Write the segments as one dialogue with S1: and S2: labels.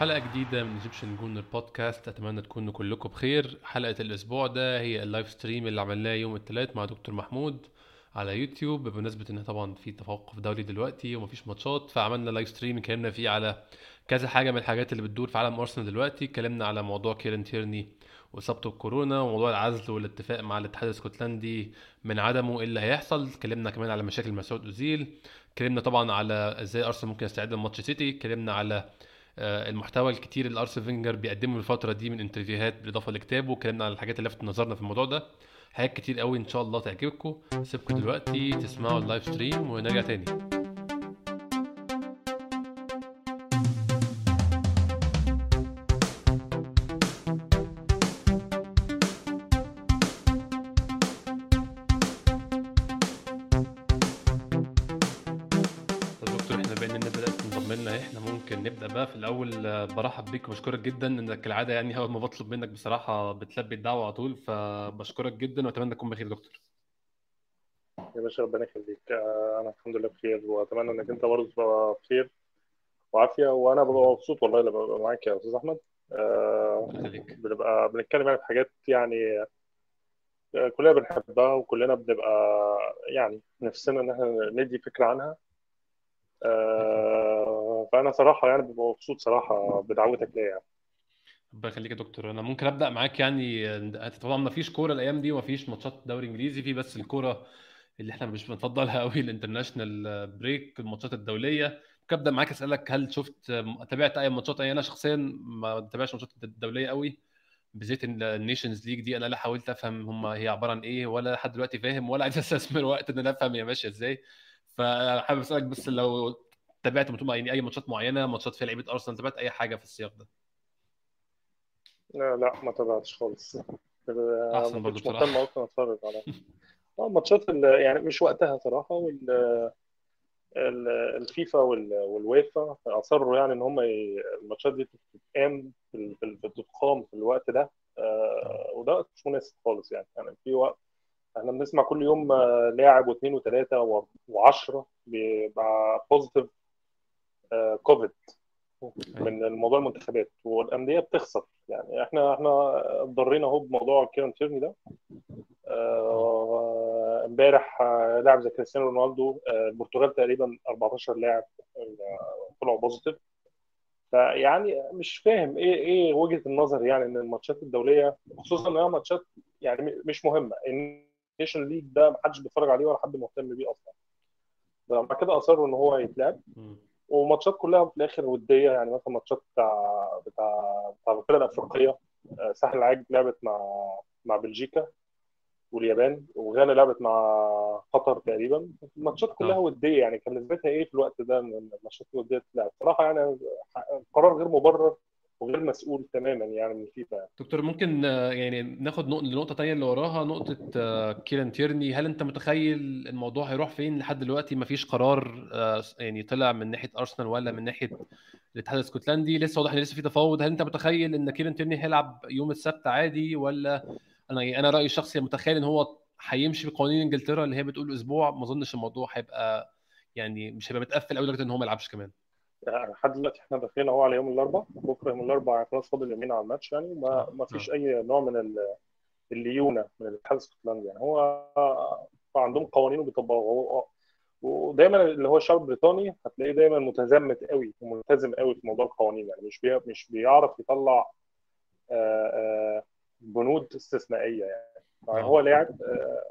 S1: حلقة جديدة من Egyptian Gooner Podcast أتمنى تكونوا كلكم بخير. حلقة الأسبوع ده هي ال live stream اللي عملناه يوم الثلاث مع دكتور محمود على يوتيوب. بمناسبة إن طبعا في توقف دولي دلوقتي ومفيش matchات فعملنا live stream اتكلمنا فيه على كذا حاجة من الحاجات اللي بتدور في عالم ارسنال دلوقتي. اتكلمنا على موضوع كيران تيرني وإصابته بكورونا وموضوع العزل والاتفاق مع الاتحاد الإسكتلندي من عدمه إيه اللي هيحصل. اتكلمنا كمان على مشاكل مسعود أوزيل. اتكلمنا طبعا على إزاي ارسنال ممكن يستعد لماتش سيتي اتكلمنا على المحتوى الكتير اللي ارسن فينجر بيقدمه الفترة دي من interviewهات بالإضافة لكتابه واتكلمنا على الحاجات اللي لفتت نظرنا في الموضوع ده. حاجات كتير قوي إن شاء الله تعجبكم سيبكم دلوقتي تسمعوا ال live stream ونرجع تاني. الأول آه، برحب بيك وبشكرك جدا إنك كالعاده يعني أول ما بطلب منك بصراحة بتلبي الدعوة على طول فبشكرك جدا وأتمنى تكون بخير يا دكتور.
S2: يا باشا ربنا يخليك. آه، أنا الحمد لله بخير وأتمنى إنك أنت برضه تبقى بخير وعافية. وأنا ببقى مبسوط والله لما ببقى معاك يا أستاذ
S1: أحمد. يخليك.
S2: بنبقى بنتكلم يعني في حاجات يعني آه، كلنا بنحبها وكلنا بنبقى يعني نفسنا إن إحنا ندي فكرة عنها. آه، فانا صراحة يعني ببقى مبسوط صراحة بدعوتك ليا يعني.
S1: ربنا يخليك يا دكتور. أنا ممكن ابدا معاك يعني طبعا ما فيش كوره الأيام دي وما فيش ماتشات دوري انجليزي في بس الكوره اللي إحنا مش بنفضلها قوي ال international break الماتشات الدولية. ممكن ابدا معاك اسالك هل شفت تابعت أي ماتشات؟ أنا شخصيا ما تابعش ماتشات الدولية قوي بالذات ال Nations League دي. أنا لا حاولت أفهم هم هي عبارة عن إيه ولا لحد دلوقتي فاهم ولا عايز أستثمر وقت إن أنا أفهم هي ماشية إزاي. فحابب أسألك بس لو تابعت متو- يعني أي ماتشات معينة ماتشات فيها لعيبة أرسنال تابعت أي حاجة في السياق ده؟
S2: لا لا ما تابعتش خالص. آه،
S1: أحسن
S2: كنتش
S1: بصراحة.
S2: مهتم أصلا أتفرج على آه، ماتشات يعني مش وقتها صراحة وال ال- الفيفا وال- والويفا أصروا يعني إن هم الماتشات دي تتقام في ال- في الوقت ده. آه، وده وقت مش مناسب خالص يعني. يعني في وقت إحنا بنسمع كل يوم آه، لاعب واثنين وثلاثة و10 بيبقى positive COVID
S1: أيوه
S2: من الموضوع المنتخبات والأندية بتخسر. يعني إحنا إحنا اتضرينا أهو بموضوع كيران تيرني ده. آه، إمبارح آه، لاعب زي كريستيانو رونالدو آه، البرتغال تقريبا 14 لاعب آه، طلعوا positive فيعني مش فاهم إيه إيه وجهة النظر يعني إن الماتشات الدولية خصوصا إنها ماتشات يعني مش مهمة. ال Nations League ده محدش بيتفرج عليه ولا حد مهتم بيه أصلا. فمع كده أصروا إن هو يتلعب. وماتشات كلها في الآخر ودية يعني مثلا ماتشات بتاع بتاع بتاع الفرق الأفريقية آه، ساحل العاج لعبت مع مع بلجيكا واليابان وغانا لعبت مع قطر تقريبا. الماتشات كلها
S1: آه.
S2: ودية يعني كان لازمتها إيه في الوقت ده؟ إن الماتشات الودية تتلعب صراحة يعني قرار غير مبرر. وغير مسؤول تماما يعني من الفيفا يعني.
S1: دكتور ممكن آه، يعني ناخد نق- لنقطة تانية اللي وراها نقطة آه، كيران تيرني. هل أنت متخيل الموضوع هيروح فين؟ لحد دلوقتي مفيش قرار آه، يعني طلع من ناحية أرسنال ولا من ناحية الاتحاد الاسكتلندي لسه واضح إن لسه في تفاوض. هل أنت متخيل إن كيران تيرني هيلعب يوم السبت عادي ولا؟ أنا يعني أنا رأيي الشخصي متخيل إن هو هيمشي بقوانين إنجلترا اللي هي بتقول أسبوع. ما أظنش الموضوع هيبقى يعني مش هيبقى متقفل قوي لدرجة إن هو ما يلعبش كمان.
S2: لحد دلوقتي إحنا داخلين اهو على يوم الاربعاء بكرة يوم الاربعاء خلاص فاضل يومين على الماتش يعني. ما
S1: آه.
S2: ما فيش أي نوع من ال- الليونة من الاتحاد الاسكتلندي يعني. هو عندهم قوانين وبيطبقوها. ودايما اللي هو الشعب البريطاني هتلاقيه دايما متزمت قوي وملتزم قوي في موضوع القوانين يعني. مش بي مش بيعرف يطلع آه، آه، بنود استثنائية يعني. يعني هو لاعب آه،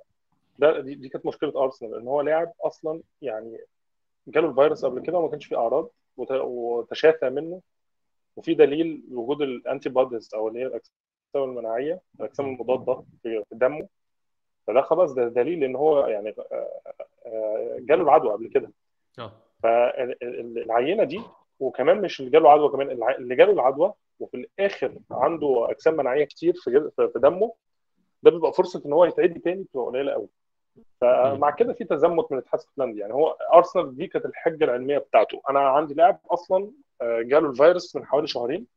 S2: ده دي, دي كانت مشكلة أرسنال إن هو لاعب أصلا يعني جاله الفيروس قبل كده وما كانش فيه أعراض. وتشافى منه وفي دليل وجود الانتي بوديز أو اللي هي الأجسام المناعية
S1: الأجسام.
S2: المضادة في دمه فده خلاص ده دليل إن هو يعني آه، آه، جاله العدوى قبل كده
S1: آه
S2: فالعينه دي وكمان مش اللي جاله عدوى كمان اللي جاله العدوى وفي الآخر عنده أجسام مناعية كتير في في دمه ده بيبقى فرصة إن هو يتعدي تاني بتبقى قليلة قوي. فمع كده في تزمت من الاتحاد الاسكتلندي يعني هو أرسنال دي كانت الحجة العلمية بتاعته. أنا عندي لاعب أصلا آه، جاله الفيروس من حوالي شهرين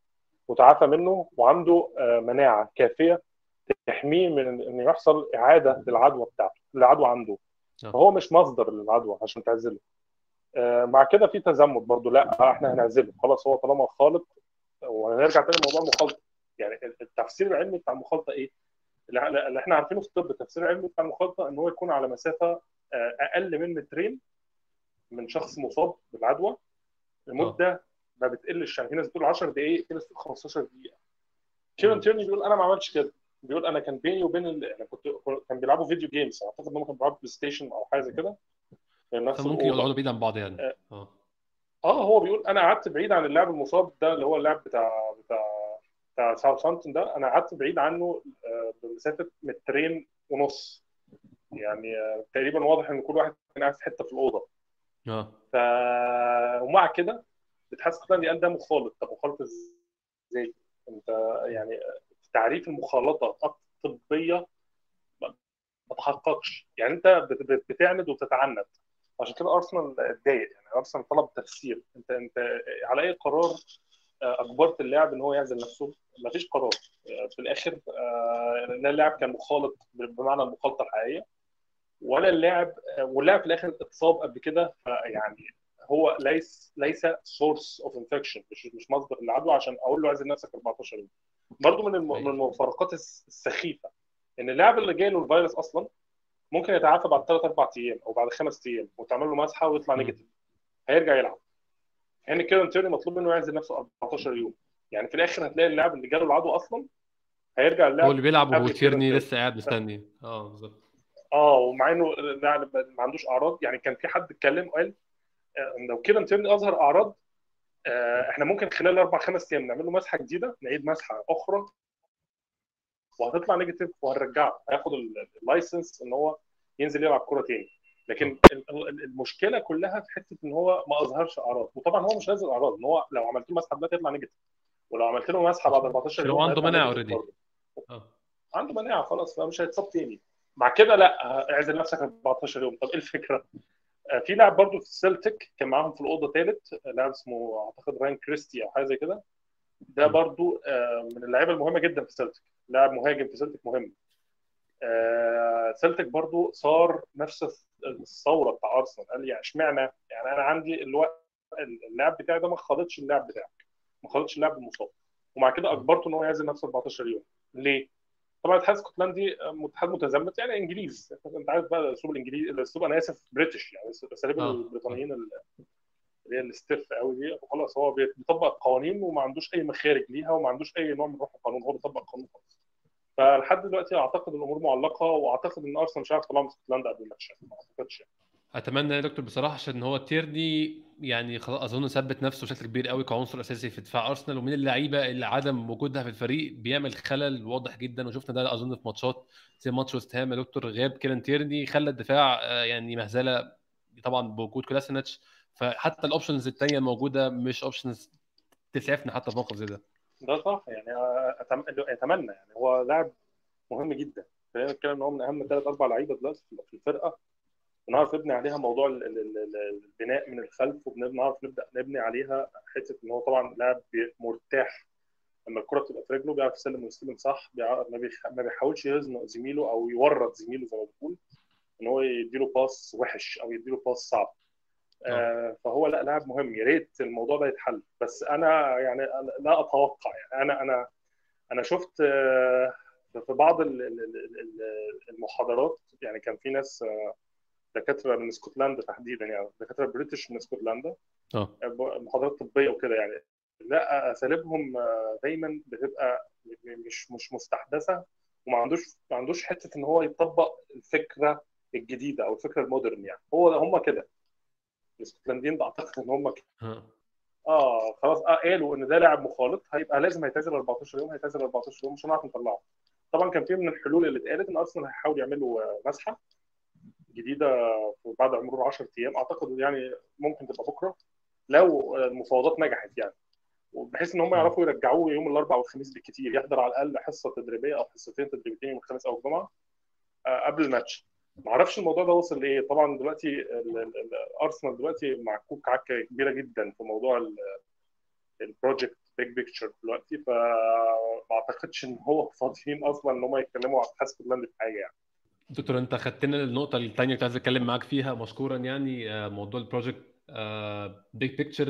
S2: وتعافى منه وعنده آه، مناعة كافية تحميه من ان يحصل إعادة للعدوى بتاعته العدوى عنده.
S1: آه.
S2: فهو مش مصدر للعدوى عشان تعزله. آه، مع كده في تزمت برضو لا إحنا هنعزله. خلاص هو طالما خالط وهنرجع تاني لموضوع المخالطة. يعني التفسير العلمي بتاع المخالطة إيه؟ اللي إحنا عارفينه في الطب التفسير العلمي بتاع المخالطه إن هو يكون على مسافة آه، أقل من مترين من شخص مصاب بالعدوى. لمده ما بتقلش يعني في ناس بتقول 10 دقائق في ناس بتقول 15 دقيقة. كيران تيرني بيقول أنا ما عملتش كده. بيقول أنا كان بيني وبين ال... أنا كنت كان بيلعبوا video games أعتقد انهم كانوا بيلعبوا PlayStation أو حاجة زي كده.
S1: ممكن يقعدوا بعيد عن بعض يعني. آه.
S2: آه, آه، هو بيقول أنا قعدت بعيد عن اللاعب المصاب ده اللي هو اللاعب بتاع بتاع بتاع ساوثهامبتون ده أنا قعدت بعيد عنه آه، بمسافة مترين ونص. يعني آه، تقريبا واضح إن كل واحد كان قاعد في حتة في الأوضة.
S1: آه.
S2: ف ومع كده بتحس قال ده مخالط طب مخالط إزاي؟ أنت يعني تعريف المخالطة الطبية ما تحققش يعني أنت بتعند وبتتعند. عشان كده أرسنال اتضايق. يعني أرسنال طلب تفسير أنت أنت على أي قرار آه، أجبرت اللاعب إن هو يعزل نفسه. ما فيش قرار. آه، في الآخر آه، لا اللاعب كان مخالط بمعنى المخالطة الحقيقية ولا اللاعب واللاعب في الآخر اتصاب قبل كده. يعني هو ليس ليس source of infection مش مش مصدر العدوى عشان أقول له عايز نفسك 14 يوم. برضه من من المفارقات السخيفة إن اللاعب اللي جاي له الفيروس أصلا ممكن يتعافى بعد ثلاث أربع أيام أو بعد خمس أيام وتعمل له مسحة ويطلع negative. هيرجع يلعب. يعني كده تيرني مطلوب منه يعزل نفسه 14 يوم. يعني في الآخر هتلاقي اللاعب اللي جاله العدوى أصلا هيرجع
S1: اللاعب هو اللي بيلعب وهو تيرني لسه قاعد مستني. آه بالظبط.
S2: آه ومع إنه ما عندوش أعراض. يعني كان في حد اتكلم وقال آه، لو كده تيرني أظهر أعراض آه، إحنا ممكن خلال أربع خمس أيام نعمل له مسحة جديدة نعيد مسحة أخرى وهتطلع negative وهنرجعه. هياخد ال license إن هو ينزل يلعب كورة تاني. لكن المشكلة كلها في حتة إن هو ما أظهرش أعراض. وطبعا هو مش نازل أعراض إن هو لو عملت له مسحه دلوقتي يطلع نيجاتيف. ولو عملت له مسحه بعد 14
S1: يوم عنده مناعة already
S2: آه. عنده مناعة خلاص فمش هيتصاب تاني. مع كده لا اعزل نفسك 14 يوم. طب إيه الفكرة؟ آه، في لاعب برضه في السلتيك كان معاهم في الأوضة ثالث لاعب اسمه أعتقد راين كريستي أو حاجة زي كده. ده برضه من اللعيبة المهمة جدا في السلتيك لاعب مهاجم في سلتك مهم. آه، سلتك برضه صار نفس الثورة بتاع أرسنال. قال يعني اشمعنى؟ يعني أنا عندي الوقت اللاعب بتاعي ده ما خالطش اللاعب بتاعك. ما خالطش اللاعب المصاب. ومع كده أجبرته إن هو يعزل نفسه 14 يوم. ليه؟ طبعا الاتحاد الاسكتلندي اتحاد متزمت يعني إنجليز. أنت عارف بقى الأسلوب الانجليزي الاسلوب أنا آسف بريتش. يعني اساليب آه. البريطانيين اللي هي الاستف قوي دي خلاص هو بيطبق القوانين وما عندوش أي مخارج ليها وما عندوش أي نوع من روح القانون. هو بيطبق القانون خالص. فلحد دلوقتي أعتقد الأمور معلقة وأعتقد إن أرسنال مش عارف يطلعوا من اسكتلندا قبل الماتش. ما أعتقدش.
S1: أتمنى يا دكتور بصراحة عشان هو تيرني يعني خلاص أظن ثبت نفسه بشكل كبير قوي كعنصر أساسي في دفاع أرسنال. ومن اللعيبة اللي عدم وجودها في الفريق بيعمل خلل واضح جدا. وشفنا ده أظن في ماتشات زي ماتش وست هام. يا دكتور غياب كيران تيرني خلى الدفاع آه، يعني مهزلة طبعا بوجود كولاسيناتش فحتى ال options الثانية الموجودة مش options تسعفنا حتى في موقف زي ده.
S2: ده صح. يعني أتمنى يعني هو لاعب مهم جدا. خلينا نتكلم إن هو من أهم ثلاث أربع لعيبة دلوقتي في الفرقة. بنعرف نبني عليها موضوع البناء من الخلف وبنعرف نبدأ نبني عليها حتة إن هو طبعا لاعب مرتاح. لما الكرة بتبقى في رجله بيعرف يسلم ويستلم صح ما بيحاولش يزنق زميله أو يورط زميله زي ما بنقول إن هو يديله pass وحش أو يديله pass صعب. آه, آه، فهو لا لاعب مهم. يا ريت الموضوع ده يتحل. بس أنا يعني لا أتوقع يعني. أنا أنا أنا شفت آه، في بعض المحاضرات يعني كان في ناس آه، دكاترة من اسكتلندا تحديدا يعني دكاترة بريتش من اسكتلندا آه. محاضرات طبية وكده يعني. لا أساليبهم دايما بتبقى مش مش مستحدثة وما عندوش ما عندوش حتة إن هو يطبق الفكرة الجديدة أو الفكرة المودرن يعني. هو هم كده. الإسكتلنديين اعتقد إن هم آه خلاص. آه قالوا إن ده لاعب مخالط هيبقى لازم هيتعزل 14 يوم هيتعزل 14 يوم مش هنعرف نطلعه طبعا كان في من الحلول اللي اتقالت إن أرسنال هيحاول يعملوا مسحة جديدة بعد مرور 10 أيام. أعتقد يعني ممكن تبقى بكرة لو المفاوضات نجحت يعني. بحيث إن هم يعرفوا يرجعوه يوم الأربعاء والخميس بالكثير يحضر على الأقل حصة تدريبية أو حصتين تدريبيتين يوم الخميس أو الجمعة آه، قبل الماتش. ما أعرفش الموضوع ده وصل لإيه. طبعا دلوقتي ارسنال دلوقتي معكوك عكه كبيرة جدا في موضوع ال Project Big Picture دلوقتي فما اعتقدش إن هو فاضيين أصلا إن هم يتكلموا على الاتحاد في حاجة يعني.
S1: دكتور أنت خدتنا النقطه الثانية كنت عايز أتكلم معاك فيها مشكورا يعني آه، موضوع ال Project Big Picture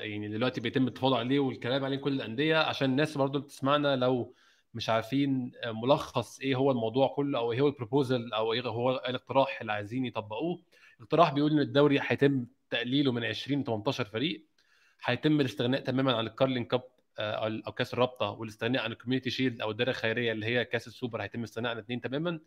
S1: يعني دلوقتي بيتم التفاوض عليه والكلام عليه كل الأندية عشان الناس برضو بتسمعنا لو مش عارفين آه، ملخص إيه هو الموضوع كله أو إيه هو ال proposal أو إيه هو الاقتراح اللي عايزين يطبقوه. الاقتراح بيقول إن الدوري هيتم تقليله من 20 ل 18 فريق هيتم الاستغناء تماما عن ال Carling Cup آه، أو كأس الرابطة والاستغناء عن ال Community Shield أو الدرع الخيرية اللي هي كأس السوبر هيتم الاستغناء عن الاثنين تماما.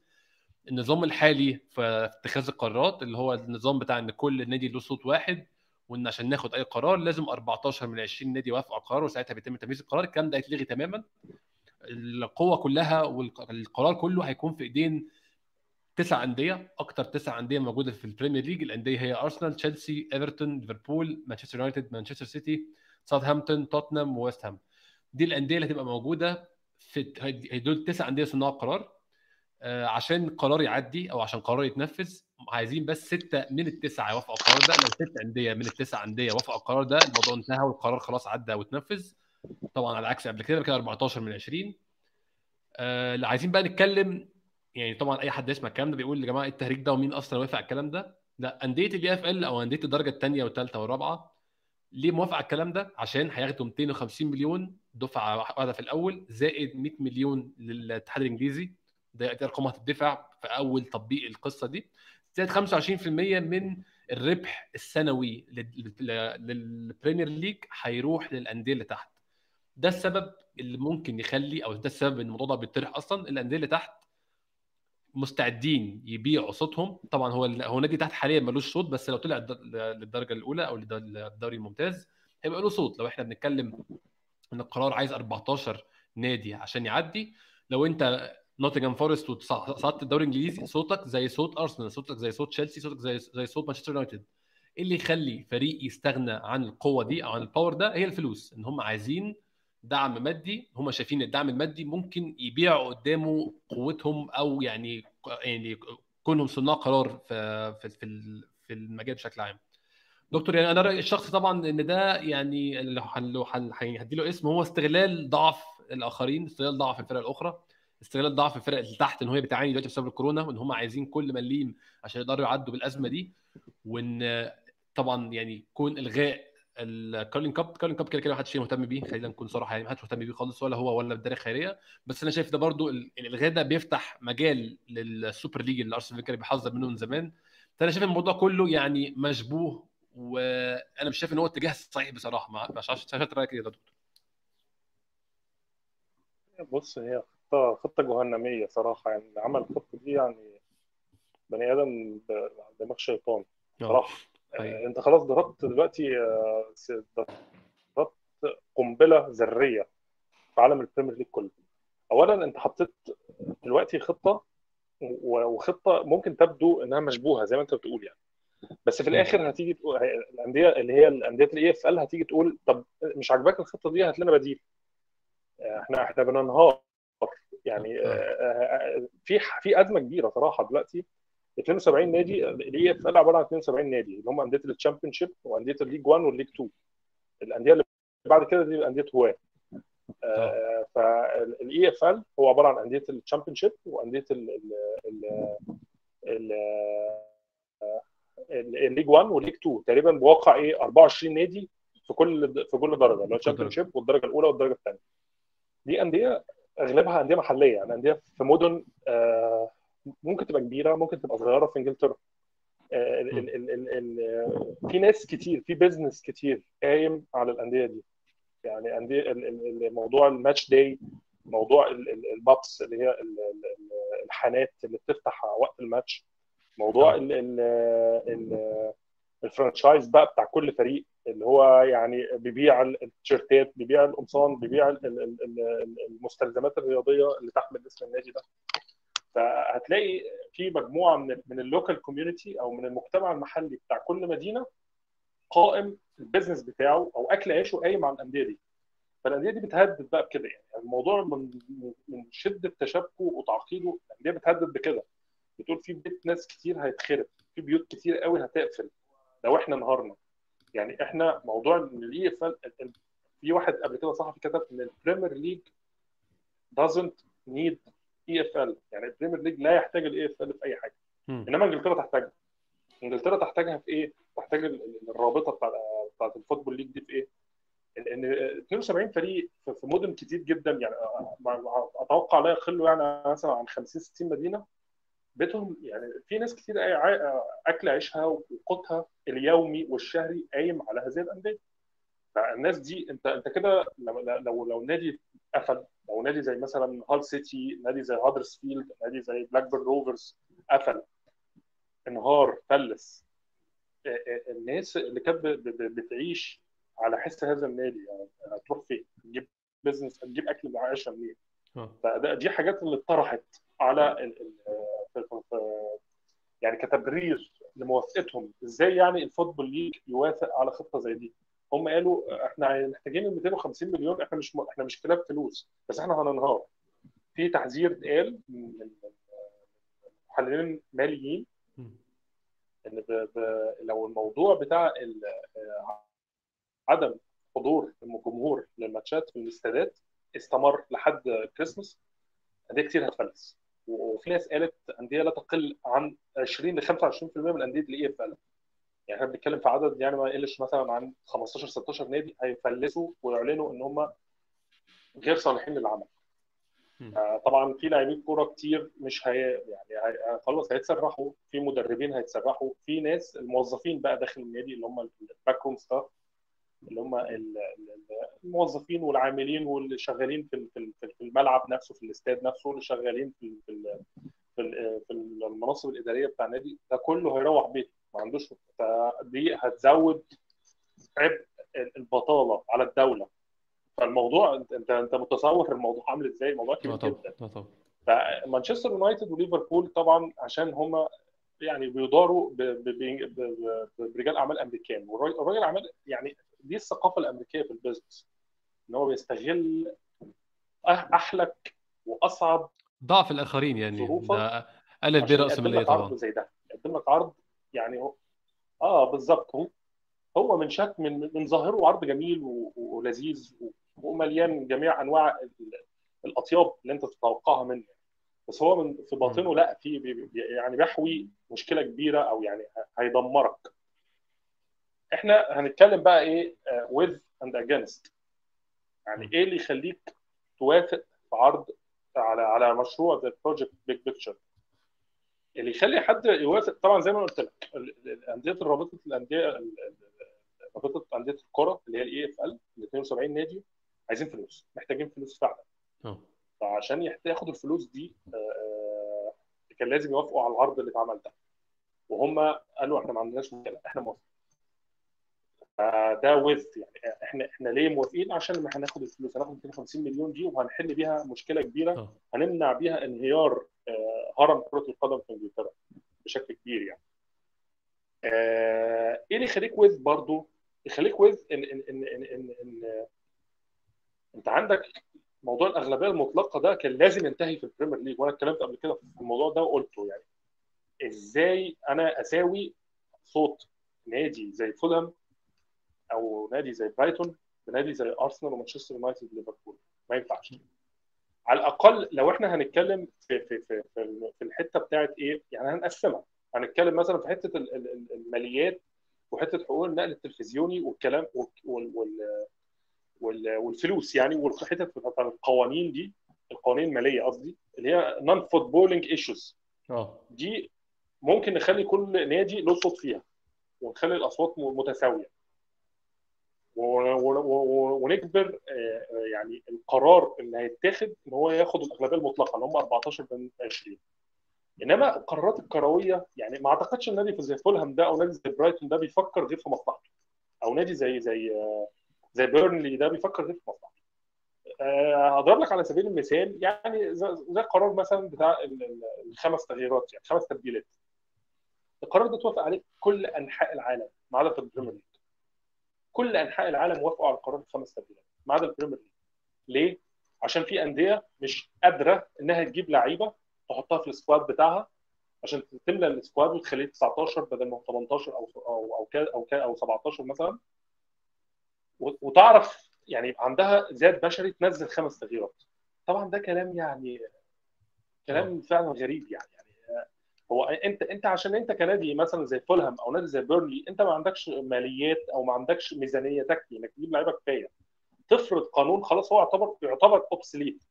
S1: النظام الحالي في اتخاذ القرارات اللي هو النظام بتاع إن كل نادي له صوت واحد وإن عشان ناخد أي قرار لازم 14 من 20 نادي يوافقوا على القرار وساعتها بيتم تنفيذ القرار. الكلام ده هيتلغي تماما. القوة كلها والقرار كله هيكون في إيدين تسع أندية أكثر تسع أندية موجودة في ال Premier League الأندية هي ارسنال تشيلسي ايفرتون ليفربول مانشستر يونايتد مانشستر سيتي ساوثهامبتون توتنهام وويست هام دي الأندية اللي هتبقى موجودة في دول تسع أندية صناع القرار. آه، عشان القرار يعدي أو عشان القرار يتنفذ عايزين بس ستة من التسعه يوافقوا القرار ده. لو ست أندية من التسع أندية وافقوا القرار ده الموضوع انتهى والقرار خلاص عدى واتنفذ. طبعا على عكس قبل كده كده 14 من 20 آه عايزين بقى نتكلم يعني طبعا أي حد يسمع الكلام ده بيقول يا جماعة إيه التهريج ده ومين أصلا وافق على الكلام ده؟ لا أندية ال EFL أو أندية الدرجة الثانية والثالثه والرابعة ليه موافقة على الكلام ده؟ عشان هياخدوا 250 مليون دفعة واحدة في الأول زائد 100 مليون للاتحاد الإنجليزي. ده ارقام هتدفع في أول تطبيق القصة دي. زائد 25% من الربح السنوي لل Premier League هيروح للأندية اللي تحت. ده السبب اللي ممكن يخلي أو ده السبب ان الموضوع ده بيطرح أصلا الأندية اللي تحت مستعدين يبيعوا صوتهم. طبعا هو هو نادي تحت حاليا ملوش صوت بس لو طلع للدرجة الأولى أو للدوري الممتاز هيبقى له صوت. لو إحنا بنتكلم إن القرار عايز 14 نادي عشان يعدي لو أنت نوتنجهام فورست وصعدت الدوري الإنجليزي صوتك زي صوت أرسنال صوتك زي صوت تشيلسي صوتك زي زي صوت مانشستر يونايتد اللي يخلي فريق يستغنى عن القوة دي أو عن الباور ده؟ هي الفلوس. إن هم عايزين دعم مادي هم شايفين الدعم المادي ممكن يبيعوا قدامه قوتهم أو يعني يعني كونهم صناع قرار في في في المجال بشكل عام. دكتور يعني أنا رأيي الشخصي طبعا إن ده يعني لو هدي له اسم هو استغلال ضعف الآخرين استغلال ضعف الفرق الأخرى استغلال ضعف الفرق اللي تحت إن هي بتعاني دلوقتي بسبب الكورونا وإن هم عايزين كل مليم عشان يقدروا يعدوا بالأزمة دي وإن طبعا يعني كون إلغاء ال Carling Cup Carling Cup كده كده ما حدش مهتم بيه خلينا نكون صراحة يعني ما حدش مهتم بيه خالص ولا هو ولا الدرع الخيريه بس أنا شايف ده برضو الالغاء ده بيفتح مجال لل Super League اللي أرسين فينجر بيحذر منه من زمان. فأنا شايف الموضوع كله يعني مشبوه وأنا مش شايف إن هو اتجاه صحيح بصراحة. مش عارف شايف رأيك إيه يا دكتور.
S2: بص هي خطة خطة جهنمية صراحة. يعني اللي عمل الخطه دي يعني بني آدم دماغ شيطان آه. صراحة. أيوة. انت خلاص ضربت دلوقتي آه، ضربت قنبلة ذرية في عالم ال Premier League كله. اولا أنت حطيت دلوقتي خطة وخطة ممكن تبدو إنها مشبوهة زي ما أنت بتقول يعني. بس في الآخر هتيجي تقول الأندية اللي هي الأندية ال EFL هتيجي تقول طب مش عاجباك الخطة دي؟ هات لنا بديل. إحنا إحنا بننهار. يعني آه. آه، في في أزمة كبيرة صراحة دلوقتي. 72 نادي ال EFL عبارة عن 72 نادي اللي هم أندية ال Championship وأندية ال League 1 وال League 2 الأندية اللي بعد كده دي أندية هواه فال EFL هو عبارة عن أندية ال Championship وانديه ال League 1 وال League 2 تقريبا بواقع إيه 24 نادي في كل في كل درجة اللي هو ال Championship والدرجة الأولى والدرجة الثانية. دي أندية أغلبها أندية محلية يعني أندية في مدن آه ممكن تبقى كبيره ممكن تبقى صغيره في انجلترا آه، ال ال ال ال في ناس كتير في business كتير قايم على الانديه دي يعني انديه موضوع ال match day موضوع ال pubs اللي هي الحانات اللي بتفتح وقت الماتش موضوع آه. ال franchise بقى بتاع كل فريق اللي هو يعني بيبيع التيشيرتات بيبيع القمصان بيبيع المستلزمات الرياضيه اللي تحمل اسم النادي ده فهتلاقي في مجموعة من من ال local community أو من المجتمع المحلي بتاع كل مدينة قائم ال business بتاعه أو أكل عيشه قايم على الأندية دي. فالأندية دي بتهدد بقى بكده يعني. الموضوع من من شدة تشابكه وتعقيده الأندية بتهدد بكده. بتقول في بيت ناس كتير هيتخرب في بيوت كتير قوي هتقفل. لو إحنا انهارنا. يعني إحنا موضوع إن ال EFL في واحد قبل كده صحفي كتب إن ال Premier League doesn't need EFL يعني ال Premier League لا يحتاج ال EFL في أي
S1: حاجة.
S2: إنما إنجلترا تحتاجها إنجلترا تحتاجها في إيه؟ تحتاج ال- ال- الرابطة بتاع بتاعت ال Football League دي في إيه؟ ان 72 فريق في مدن كتير جدا يعني أتوقع لا يقل يعني مثلا عن 50 60 مدينة بيتهم يعني في ناس كتير أكل عيشها وقوتها اليومي والشهري قايم على هذه الأندية فالناس دي انت أنت كده لو لو لو نادي قفل لو نادي زي مثلا هال سيتي نادي زي هادرسفيلد نادي زي بلاك بيرن روفرز قفل. انهار فلس. ا- ا- الناس اللي كانت بتعيش على حس هذا النادي يعني هتروح فين؟ تجيب business تجيب أكل معيشها منين؟
S1: آه.
S2: فده دي حاجات اللي اتطرحت على ال ال في في في يعني كتبرير لموافقتهم. إزاي يعني ال Football League يوافق على خطة زي دي؟ هم قالوا إحنا محتاجين ال 250 مليون إحنا مش إحنا مش كلاب فلوس بس إحنا هننهار. في تحذير اتقال من محللين ماليين. إن ب... ب... لو الموضوع بتاع ال... عدم حضور الجمهور للماتشات في الاستادات استمر لحد كريسماس انديه كتير هتفلس. وفي ناس قالت أندية لا تقل عن 20 ل 25% من انديه ال EFL يعني إحنا بنتكلم في عدد يعني ما يقلش مثلا عن 15 16 نادي هيفلسوا ويعلنوا إن هم غير صالحين للعمل. آه، طبعا في لاعبين كورة كتير مش هي يعني هي- خلاص هيتسرحوا في مدربين هيتسرحوا في ناس الموظفين بقى داخل النادي اللي هم ال backroom staff اللي هم ال- ال- الموظفين والعاملين واللي شغالين في ال- في ال- في الملعب نفسه في الاستاد نفسه اللي شغالين في في المناصب الإدارية بتاع النادي. ده كله هيروح بيته. ما عندوش فدي هتزود عبء البطالة على الدولة. فالموضوع انت انت متصور الموضوع عامل إزاي؟ الموضوع كبير جدا. فمانشستر يونايتد وليفربول طبعا عشان هم يعني بيداروا برجال أعمال أمريكان. والراجل الراجل أعمال يعني دي الثقافة الأمريكية في البيزنس إن هو بيستغل أحلك وأصعب
S1: ضعف الآخرين يعني قلل بيه راس ماليه طبعا.
S2: زي ده. يقدم لك عرض يعني هو آه بالظبط هو هو من شكـ من من ظاهره عرض جميل ولذيذ ومليان جميع أنواع ال- الأطياب اللي أنت تتوقعها منه. بس هو من في باطنه لا في يعني بيحوي مشكلة كبيرة أو يعني هيدمرك. إحنا هنتكلم بقى إيه with and against. يعني إيه اللي يخليك توافق في عرض على على مشروع زي Project Big Picture اللي يخلي حد يوافق. طبعا زي ما قلت لك الأندية رابطه الأندية ال- ال- رابطة أندية الكرة اللي هي ال EFL ال 72 نادي عايزين فلوس محتاجين فلوس فعلا.
S1: أه.
S2: فعشان ياخدوا الفلوس دي آه، كان لازم يوافقوا على العرض اللي اتعمل ده. وهم قالوا إحنا ما عندناش مشكلة إحنا موافقين. فده with يعني إحنا إحنا ليه موافقين؟ عشان ما هناخد الفلوس هناخد 250 مليون دي وهنحل بيها مشكلة
S1: كبيرة
S2: هنمنع بيها انهيار آه، هرم كرة القدم في إنجلترا بشكل كبير يعني. آه، إيه اللي يخليك ويز برضو؟ يخليك ويز ان ان ان ان, إن, إن أنت عندك موضوع الأغلبية المطلقة ده كان لازم ينتهي في ال Premier League وأنا اتكلمت قبل كده في الموضوع ده وقلته يعني إزاي أنا أساوي صوت نادي زي فولهام أو نادي زي برايتون بنادي زي ارسنال ومانشستر يونايتد وليفربول ما ينفعش على الأقل لو إحنا هنتكلم في في في في في الحتة بتاعت إيه؟ يعني هنقسمها. هنتكلم مثلا في حتة ال- ال- ال- الماليات وحتة حقوق النقل التلفزيوني والكلام وال وال وال والفلوس يعني والحتت بتاعت القوانين دي القوانين المالية قصدي اللي هي non-footballing issues
S1: آه.
S2: دي ممكن نخلي كل نادي له صوت فيها ونخلي الأصوات متساوية. ونجبر آه، يعني القرار اللي هيتاخد إن هو ياخد الأغلبية المطلقة اللي هم 14 من 20 إنما القرارات الكروية يعني ما أعتقدش النادي في زي فولهام ده أو نادي زي برايتون ده بيفكر غير في مصلحته. أو نادي زي زي آه، زي بيرنلي ده بيفكر غير في مصلحته. آه، هضرب لك على سبيل المثال يعني زي القرار مثلا بتاع ال- ال- الخمس تغييرات يعني خمس تبديلات. القرار ده توافق عليه كل أنحاء العالم ما عدا في ال Premier كل أنحاء العالم وافقوا على قرار الخمس تبديلات ما عدا ال Premier League. ليه؟ عشان في أندية مش قادرة إنها تجيب لعيبة تحطها في ال squad بتاعها عشان تملى ال squad وتخليه 19 بدل ما هو 18 أو أو أو كا- أو كا- أو 17 مثلا. وتعرف يعني عندها زاد بشري تنزل خمس تغييرات. طبعا ده كلام يعني كلام فعلا غريب يعني. آه، هو انت انت عشان انت كنادي مثلا زي فولهام أو نادي زي بيرنلي انت ما عندكش ماليات أو ما عندكش ميزانية تكفي إنك تجيب لعيبة كفاية. تفرض قانون خلاص هو يعتبر يعتبر obsolete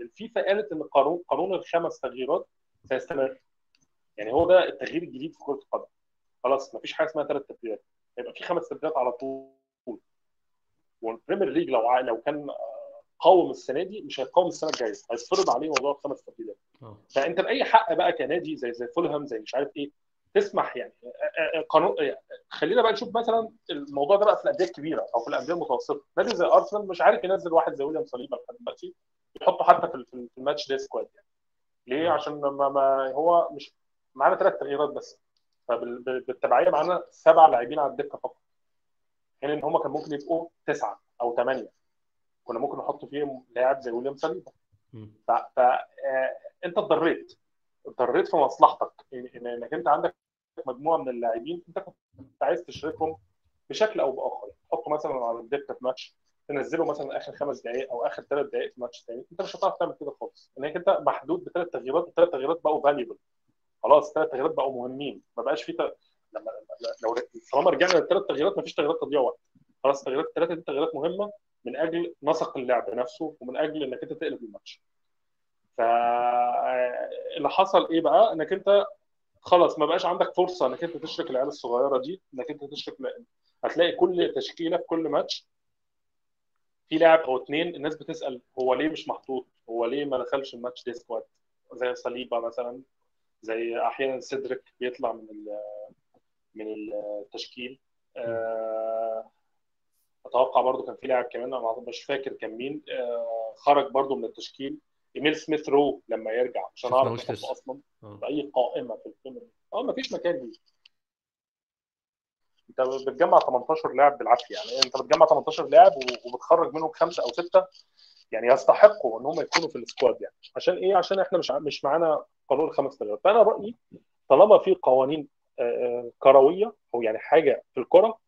S2: الفيفا قالت إن قانون قانون الخمس تغييرات سيستمر. يعني هو ده التغيير الجديد في كرة القدم. خلاص ما فيش حاجة اسمها ثلاث تبديلات. هيبقى في خمس تبديلات على طول. وال Premier League لو لو كان قاوم السنة دي مش هيقاوم السنة الجاية. هيتفرض عليه موضوع الخمس تبديلات
S1: آه.
S2: فأنت بأي حق بقى كنادي زي زي فولهام زي مش عارف إيه تسمح يعني آه، آه، قانون آه، خلينا بقى نشوف مثلا الموضوع ده بقى في الأندية الكبيرة أو في الأندية المتوسطة. نادي زي أرسنال مش عارف ينزل واحد زي ويليام صليبا لحد دلوقتي يحطه حتى في ال matchday squad يعني. ليه؟ عشان ما, ما هو مش معانا ثلاث تغييرات بس. فبالتبعيه معانا سبع لاعبين على الدكة فقط. حين إن هم كان ممكن يبقوا تسعة أو ثمانيه كنا ممكن نحط فيهم لاعب زي ويليام صليبا
S1: مم.
S2: ف آه، انت اتضريت. اتضريت في مصلحتك. إنك انت عندك مجموعة من اللاعبين انت كنت عايز تشاركهم بشكل أو بآخر. تحطه مثلا على الدكه في ماتش تنزله مثلا آخر خمس دقائق أو آخر ثلاث دقائق في ماتش ثاني انت مش هتعرف تعمل كده خالص. إنك انت محدود بثلاث تغييرات الثلاث تغييرات بقوا valuable خلاص الثلاث تغييرات بقوا مهمين. ما بقاش في ت... لما لو طالما رجعنا للثلاث تغييرات ما فيش تغييرات تضيع وقت. خلاص التغييرات الثلاثه دي تغييرات مهمة من أجل نسق اللعب نفسه ومن أجل إنك أنت تقلب الماتش. فاللي حصل إيه بقى؟ إنك أنت خلاص ما بقاش عندك فرصة إنك أنت تشرك العيال الصغيرة دي إنك أنت تشرك هتلاقي كل تشكيلة في كل ماتش في لاعب أو اثنين الناس بتسأل هو ليه مش محطوط؟ هو ليه ما دخلش الماتش دي سكواد؟ زي صليبة مثلا زي أحيانا سيدريك بيطلع من من التشكيل. آه، أتوقع برضو كان في لاعب كمان أنا مش فاكر كان مين آه، خرج برضو من التشكيل. إيميل سميث رو لما يرجع مش هنعرف
S1: لسه.
S2: أصلا
S1: آه.
S2: في اي قائمة في القمه آه ما فيش مكان ليه. أنت بتجمع 18 لاعب بالعافية يعني أنت بتجمع 18 لاعب وبتخرج منهم خمسة أو ستة يعني يستحقوا إن هم يكونوا في السكواد يعني. عشان إيه؟ عشان إحنا مش مش معانا قانون الخمس تغييرات. فأنا رأيي طالما في قوانين آه، آه، كروية أو يعني حاجة في الكرة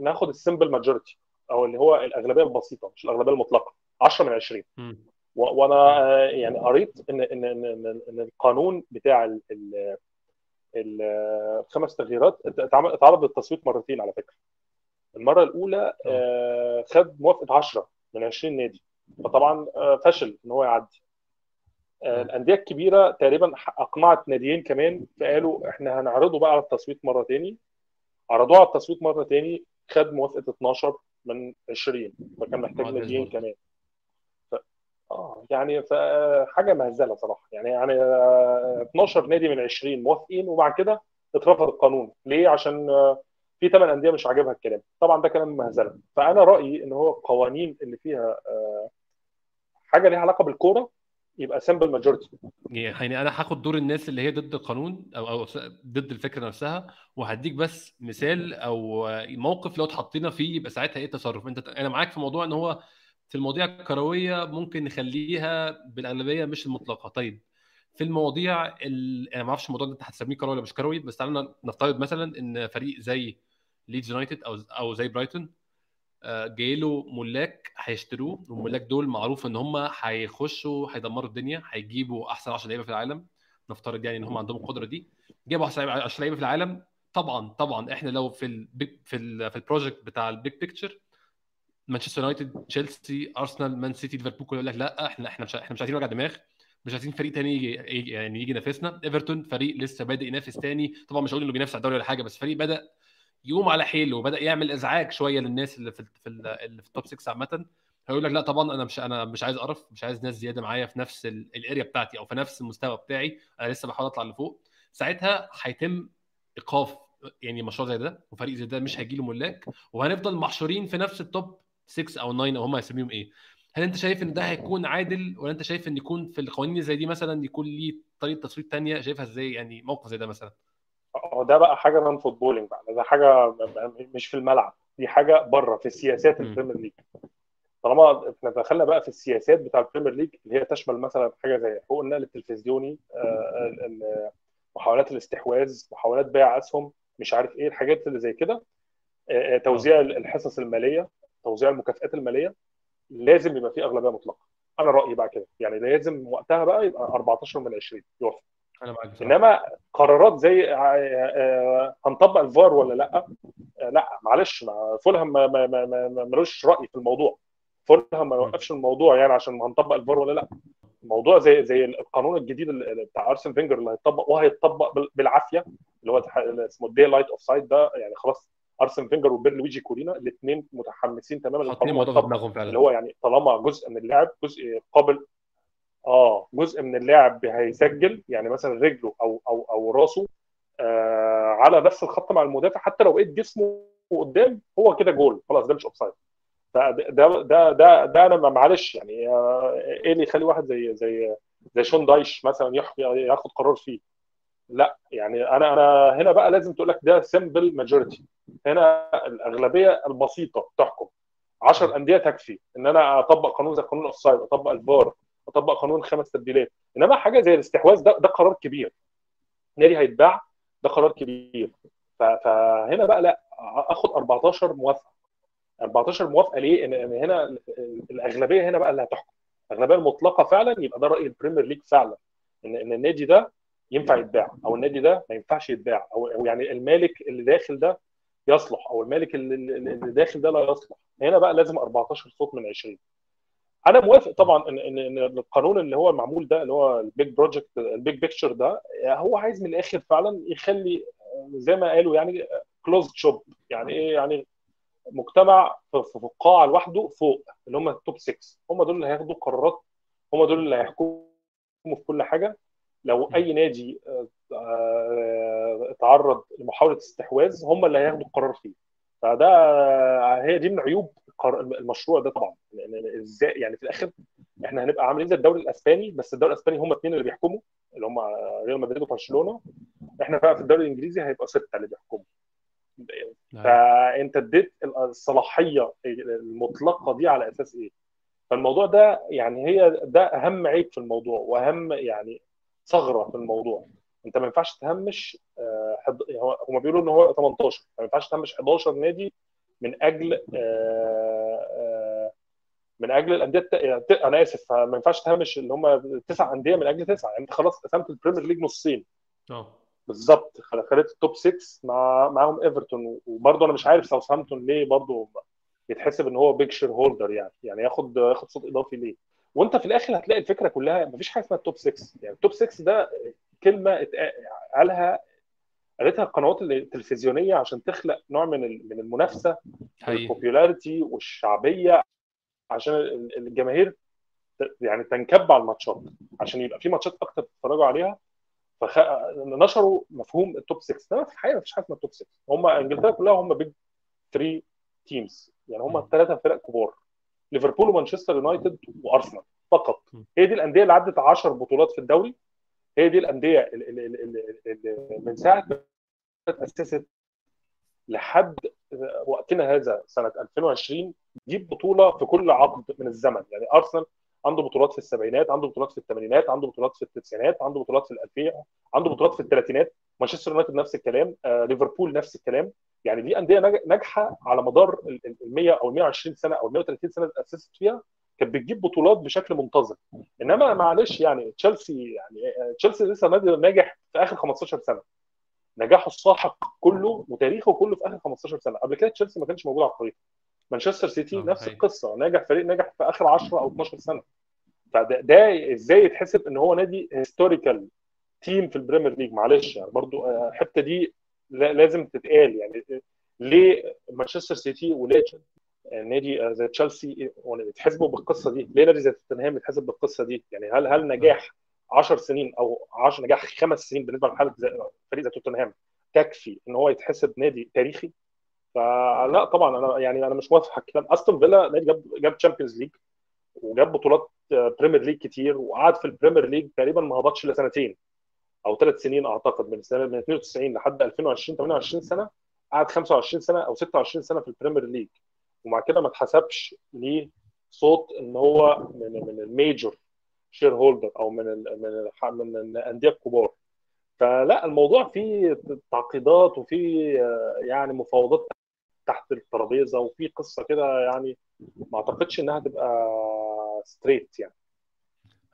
S2: ناخد السمبل ماجورتي أو اللي هو الأغلبية البسيطة مش الأغلبية المطلقة 10 من 20
S1: مم.
S2: و- وأنا آه، يعني قريت إن إن إن إن القانون بتاع ال- ال- ال- الخمس تغييرات اتعرض للتصويت مرتين على فكرة. المرة الأولى آه، خد موافقة 10 من 20 نادي. فطبعا آه، فشل إن هو يعدي. آه، الأندية الكبيرة تقريبا أقنعت ناديين كمان فقالوا إحنا هنعرضه بقى على التصويت مرة تاني. عرضوه على التصويت مرة تاني خد موافقة 12 من 20 فكان محتاج
S1: برضه.
S2: كمان. ف... آه يعني فحاجه مهزلة صراحة. يعني يعني آه، 12 نادي من 20 موافقين وبعد كده اترفض القانون. ليه؟ عشان آه، في ثمان أندية مش عاجبها الكلام. طبعا ده كلام مهزلة. فأنا رأيي إن هو القوانين اللي فيها آه، حاجة ليها علاقة بالكورة يبقى سمبل ماجورتي
S1: يعني أنا هاخد دور الناس اللي هي ضد القانون أو أو ضد الفكرة نفسها وهديك بس مثال أو موقف لو اتحطينا فيه يبقى ساعتها إيه التصرف؟ أنت أنا معاك في موضوع إن هو في المواضيع الكروية ممكن نخليها بالأغلبية مش المطلقة. طيب في المواضيع ال... أنا ما أعرفش الموضوع ده أنت هتسميه كروي ولا مش كروي بس تعالى نفترض مثلا إن فريق زي ليدز يونايتد أو أو زي برايتون جاي له ملاك هيشتروه والملاك دول معروف إن هم هيخشوا هيدمروا الدنيا هيجيبوا أحسن 10 لعيبة في العالم. نفترض يعني إن هم عندهم القدرة دي. جابوا أحسن 10 لعيبة في العالم. طبعا طبعا إحنا لو في ال في ال في ال project بتاع ال big picture مانشستر يونايتد تشيلسي ارسنال مان سيتي ليفربول كله يقول لك لا إحنا إحنا مش إحنا مش عايزين وجع دماغ. مش عايزين فريق تاني يجي- يعني يجي ينافسنا. ايفرتون فريق لسه بادئ ينافس تاني. طبعا مش هقول إنه بينافس على الدوري ولا حاجة بس فريق بدأ يقوم على حيله وبدأ يعمل إزعاج شوية للناس اللي في في ال- اللي في ال top 6 عامة. هيقول لك لا طبعا أنا مش أنا مش عايز قرف مش عايز ناس زيادة معايا في نفس ال- ال area بتاعتي أو في نفس المستوى بتاعي. أنا لسه بحاول أطلع لفوق. ساعتها هيتم إيقاف يعني مشروع زي ده وفريق زي ده مش هيجي له ملاك وهنفضل محشورين في نفس ال top 6 أو 9 أو هم هيسميهم إيه. هل أنت شايف إن ده هيكون عادل ولا أنت شايف إن يكون في القوانين زي دي مثلا يكون ليه طريقة تصويت تانية؟ شايفها إزاي؟ يعني موقف زي ده مثلا.
S2: هو ده بقى حاجة non footballing بقى ده حاجة مش في الملعب دي حاجة بره في سياسات.
S1: ال
S2: Premier League طالما إحنا دخلنا بقى في السياسات بتاع ال Premier League اللي هي تشمل مثلا حاجة زي حقوق النقل التلفزيوني آه، محاولات الاستحواذ محاولات بيع أسهم مش عارف إيه الحاجات اللي زي كده. آه، آه، توزيع الحصص المالية توزيع المكافئات المالية لازم يبقى في أغلبية مطلقة. أنا رأيي بقى كده يعني لازم وقتها بقى يبقى 14 من 20 يوافق.
S1: أنا معاك
S2: إنما قرارات زي آه، آه، هنطبق الفار ولا لأ؟ آه، لأ معلش ما فولهام ما- ما- ما- ما- ما- ملوش رأي في الموضوع. فولهام ما يوقفش الموضوع يعني عشان هنطبق الفار ولا لأ. الموضوع زي زي القانون الجديد اللي بتاع أرسن فينجر اللي هيطبق وهيطبق بال- بالعافية اللي هو اللي اسمه ال daylight offside ده يعني خلاص أرسن فينجر وبير لويجي كورينا الاثنين متحمسين تماما
S1: حاطين الموضوع في. دماغهم
S2: اللي
S1: فعلا
S2: هو يعني طالما جزء من اللاعب جزء قابل آه جزء من اللاعب هيسجل يعني مثلا رجله أو أو أو راسه آه على نفس الخط مع المدافع حتى لو بقيت جسمه قدام هو كده جول خلاص ده مش offside ده ده ده ده, ده أنا معلش يعني آه، إيه اللي يخلي واحد زي زي زي شون دايش مثلا ياخد قرار فيه؟ لا يعني أنا أنا هنا بقى لازم تقول لك ده simple majority هنا الأغلبية البسيطة تحكم 10 أندية تكفي إن أنا أطبق قانون زي قانون ال offside أطبق الفار اطبق قانون خمس تبديلات. إنما حاجة زي الاستحواذ ده ده قرار كبير. نادي هيتباع ده قرار كبير. فهنا بقى لا آخد 14 موافقة. 14 موافقة ليه؟ إن هنا ال- الأغلبية هنا بقى اللي هتحكم الأغلبية المطلقة فعلا يبقى ده رأي ال Premier League فعلا. إن إن النادي ده ينفع يتباع أو النادي ده ما ينفعش يتباع أو يعني المالك اللي داخل ده يصلح أو المالك اللي داخل ده لا يصلح. هنا بقى لازم 14 صوت من 20 أنا موافق طبعا ان ان إن القانون اللي هو المعمول ده اللي هو ال big project ال big picture ده هو عايز من الآخر فعلا يخلي زي ما قالوا يعني closed shop يعني إيه؟ يعني مجتمع في قاعه لوحده فوق اللي هم التوب 6 هم دول اللي هياخدوا قرارات هم دول اللي هيحكموا في كل حاجة. لو أي نادي آه، آه، اتعرض لمحاولة استحواذ هم اللي هياخدوا القرار فيه. فده هي دي من عيوب المشروع ده طبعا. لأن إزاي يعني في الآخر إحنا هنبقى عاملين زي الدوري الأسباني بس الدوري الأسباني هم اثنين اللي بيحكموا اللي هم ريال مدريد وبرشلونة. إحنا بقى في الدوري الإنجليزي هيبقى ستة اللي بيحكموا. فأنت اديت الصلاحية المطلقة دي على أساس إيه؟ فالموضوع ده يعني هي ده أهم عيب في الموضوع وأهم يعني ثغرة في الموضوع. انت ما ينفعش تهمش آه، حد... هو- هم بيقولوا إن هو 18 ما ينفعش تهمش 11 نادي من أجل آه، آه، من أجل الأندية. يعني أنا آسف ما ينفعش تهمش اللي هم تسع أندية من أجل تسعه يعني أنت خلاص قسمت ال Premier League نصين
S1: آه
S2: بالظبط خل- خليت ال top 6 مع معاهم إيفرتون وبرضه أنا مش عارف ساوثهامبتون ليه برضه يتحسب إن هو big shareholder يعني يعني ياخد ياخد صوت إضافي ليه وأنت في الآخر هتلاقي الفكرة كلها مفيش حاجة اسمها ال top 6 يعني ال top 6 ده كلمة قالها قالتها القنوات التلفزيونية عشان تخلق نوع من من المنافسة
S1: وال
S2: popularity والشعبية عشان ال- الجماهير يعني تنكب على الماتشات عشان يبقى في ماتشات أكتر تتفرجوا عليها. فنشروا مفهوم ال top 6 انما في الحقيقة مفيش حاجة اسمها ال top 6 هم إنجلترا كلها هم big 3 teams يعني هم
S1: مم.
S2: ثلاثة فرق كبار. ليفربول ومانشستر يونايتد وأرسنال فقط. هي دي الأندية اللي عدت 10 بطولات في الدوري. هي دي الأندية اللي, من ساعة ما اتاسست لحد وقتنا هذا سنة 2020 تجيب بطولة في كل عقد من الزمن. يعني أرسنال عنده بطولات في السبعينات عنده بطولات في الثمانينات عنده بطولات في التسعينات عنده بطولات في الألفية عنده بطولات في الثلاثينات. مانشستر يونايتد نفس الكلام آه، ليفربول نفس الكلام. يعني دي أندية ناج- ناجحة على مدار ال ال- ال 100 أو ال 120 سنة أو ال 130 سنة اللي اتاسست فيها. كانت بتجيب بطولات بشكل منتظم. إنما معلش يعني تشيلسي يعني تشيلسي لسه نادي ناجح في آخر 15 سنة. نجاحه الساحق كله وتاريخه كله في آخر 15 سنة. قبل كده تشيلسي ما كانش موجود على الخريطة. مانشستر سيتي
S1: آه،
S2: نفس. القصة. ناجح فريق ناجح في آخر 10 أو 12 سنة. فده ده إزاي يتحسب إن هو نادي historical team في البريمير ليج معلش يعني برضو آه، الحتة دي لا- لازم تتقال. يعني ليه مانشستر سيتي وليه تشيلسي- نادي آه، زي تشيلسي يتحسبوا بالقصة دي؟ ليه نادي زي توتنهام يتحسب بالقصة دي؟ يعني هل هل نجاح 10 سنين أو 10 نجاح خمس سنين بالنسبة لحاله فريق زي توتنهام تكفي إن هو يتحسب نادي تاريخي؟ فلا طبعا أنا يعني أنا مش موافق. على الكلام أستون فيلا نادي جاب جاب تشامبيونز ليج وجاب بطولات آه، بريمير ليج كتير وقعد في البريمير ليج تقريبا ما هبطش إلا سنتين أو ثلاث سنين أعتقد من سنة من 92 لحد 2020 28 سنة قعد 25 سنة أو 26 سنة في البريمير ليج ومع كده ما اتحسبش ليه صوت إن هو من من ال major shareholder أو من ال من ال من الأندية الكبار. فلا الموضوع فيه تعقيدات وفيه آه، يعني مفاوضات تحت الترابيزة وفي قصة كده يعني ما أعتقدش إنها تبقى straight يعني.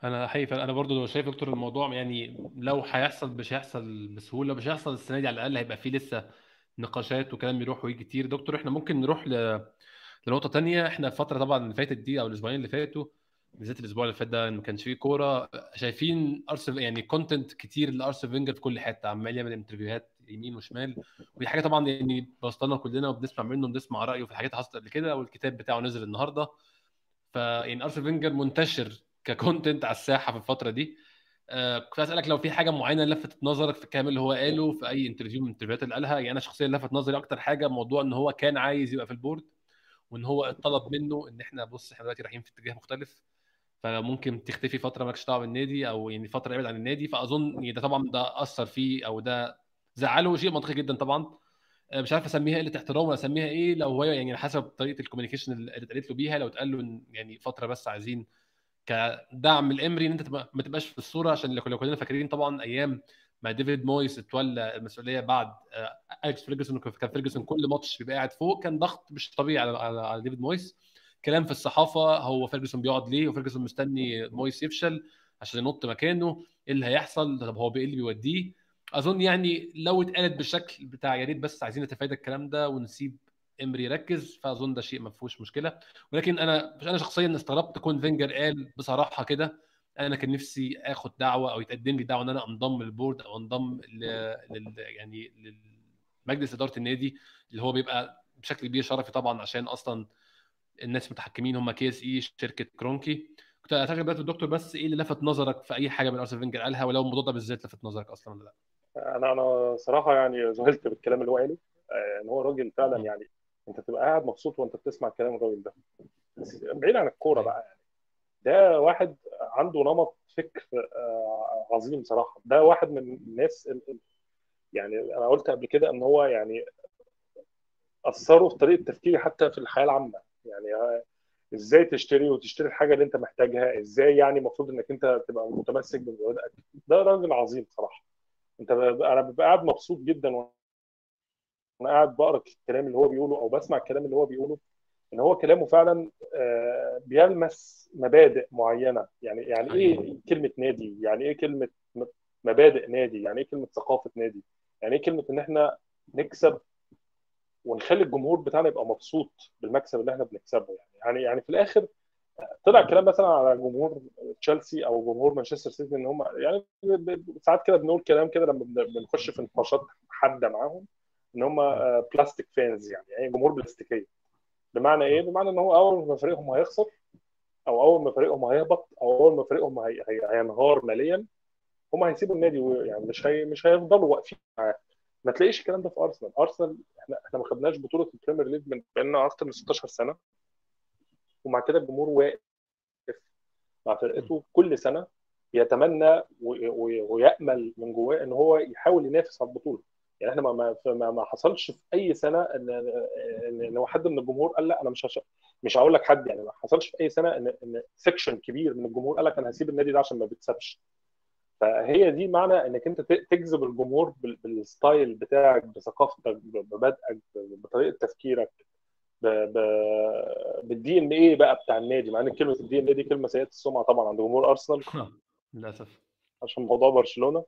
S1: أنا حقيقي أنا برضو شايف دكتور الموضوع يعني لو هيحصل مش هيحصل بسهولة مش هيحصل السنة دي على الأقل هيبقى فيه لسه نقاشات وكلام يروح ويجي كتير. دكتور إحنا ممكن نروح ل... لنقطة تانية إحنا الفترة طبعا اللي فاتت دي أو الأسبوعين اللي فاتوا بالذات الأسبوع اللي فات ده ما كانش فيه كورة شايفين ارسنال يعني content كتير لأرسين فينجر في كل حتة عمال يعمل interview هات يمين وشمال ودي حاجة طبعا يعني بوصلنا كلنا وبنسمع منه وبنسمع رأيه في الحاجات اللي حصلت قبل كده والكتاب بتاعه نزل النهارده. فيعني أرسين فينجر منتشر ك content على الساحة في الفترة دي. آه كنت أسألك لو في حاجة معينة لفتت نظرك في الكلام اللي هو قاله في أي interview من ال interview هات اللي قالها؟ يعني أنا شخصيا لفت نظري أكتر حاجة موضوع إن هو كان عايز يبقى في ال board. وإن هو اتطلب منه إن إحنا بص إحنا دلوقتي رايحين في اتجاه مختلف فممكن تختفي فترة مالكش دعوة بالنادي أو يعني فترة ابعد عن النادي فأظن يعني ده طبعا ده أثر فيه أو ده زعله شيء منطقي جدا طبعا. آه، مش عارف أسميها قله احترام ولا أسميها إيه لو هو يعني حسب طريقة ال communication اللي اتقالت له بيها لو اتقال له يعني فترة بس عايزين كدعم لإمري إن أنت ما تبقاش في الصورة عشان لو كلنا فاكرين طبعا أيام ما ديفيد مويس اتولى المسؤولية بعد آه، أليكس فيرجسون كان فيرجسون كل ماتش بيبقى قاعد فوق. كان ضغط مش طبيعي على على, ديفيد مويس. كلام في الصحافة هو فيرجسون بيقعد ليه وفيرجسون مستني مويس يفشل عشان ينط مكانه. إيه اللي هيحصل؟ طب هو إيه اللي بيوديه؟ أظن يعني لو اتقالت بالشكل بتاع يا ريت بس عايزين نتفادى الكلام ده ونسيب إمري يركز. فأظن ده شيء ما فيهوش مشكلة. ولكن أنا أنا شخصيا استغربت كون فينجر قال بصراحة كده. أنا كان نفسي اخد دعوه أو يتقدم لي دعوه ان أنا انضم لل board أو انضم ل... لل... يعني لمجلس اداره النادي اللي هو بيبقى بشكل كبير شرفي طبعا عشان أصلا الناس المتحكمين هم كي إس إي شركة كرونكي كنت أعتقد دلوقتي الدكتور بس إيه اللي لفت نظرك في أي حاجة من أرسين فينجر قالها ولو الموضوع ده بالذات لفت نظرك أصلا ولا لأ؟
S2: أنا أنا صراحة يعني ذهلت بالكلام اللي هو قاله إن هو راجل فعلا. يعني أنت تبقى قاعد مبسوط وأنت بتسمع كلام الراجل ده بعيد عن
S1: الكورة.
S2: بقى يعني ده واحد عنده نمط فكر آه، عظيم صراحة. ده واحد من الناس ال- ال- يعني أنا قلت قبل كده إن هو يعني أثروا في طريقة تفكيري حتى في الحياة العامة. يعني آه، إزاي تشتري وتشتري الحاجة اللي أنت محتاجها؟ إزاي يعني المفروض إنك أنت تبقى متمسك بمبادئك ده راجل عظيم صراحة. أنت أنا ببقى قاعد مبسوط جدا وأنا قاعد بقرا الكلام اللي هو بيقوله أو بسمع الكلام اللي هو بيقوله. إن هو كلامه فعلا آه، بيلمس مبادئ معينة. يعني يعني إيه كلمة نادي؟ يعني إيه كلمة مبادئ نادي؟ يعني إيه كلمة ثقافة نادي؟ يعني إيه كلمة إن إحنا نكسب ونخلي الجمهور بتاعنا يبقى مبسوط بالمكسب اللي إحنا بنكسبه؟ يعني يعني يعني في الآخر طلع كلام مثلا على جمهور تشيلسي أو جمهور مانشستر سيتي إن هم يعني ساعات كده بنقول كلام كده لما بن- بنخش في نقاشات حادة معاهم إن هم بلاستيك فانز يعني يعني جمهور بلاستيكية. بمعنى إيه؟ بمعنى إن هو أول ما فريقهم هيخسر أو أول ما فريقهم هيهبط أو أول ما فريقهم هي... هي... هينهار ماليا هم هيسيبوا النادي يعني مش هي... مش هيفضلوا واقفين معاه. ما تلاقيش الكلام ده في أرسنال. أرسنال إحنا إحنا ما خدناش بطولة البريمير ليج من بقالنا أكتر من 16 سنة. ومع كده الجمهور واقف مع فرقته كل سنة يتمنى و- و- ويأمل من جواه إن هو يحاول ينافس على البطولة. يعني إحنا ما ما ما حصلش في أي سنة ان ان ان حد من الجمهور قال لا أنا مش هش... مش هقول لك حد يعني ما حصلش في أي سنة ان إن section كبير من الجمهور قال لك أنا هسيب النادي ده عشان ما بيكسبش فهي دي معنى إنك أنت تجذب الجمهور بال- بال style بتاعك بثقافتك بمبادئك بطريقة تفكيرك ب... ب... بال DNA بقى بتاع النادي مع إن كلمة ال DNA دي كلمة سيئة السمعة طبعا عند جمهور أرسنال.
S1: للأسف.
S2: عشان موضوع برشلونة.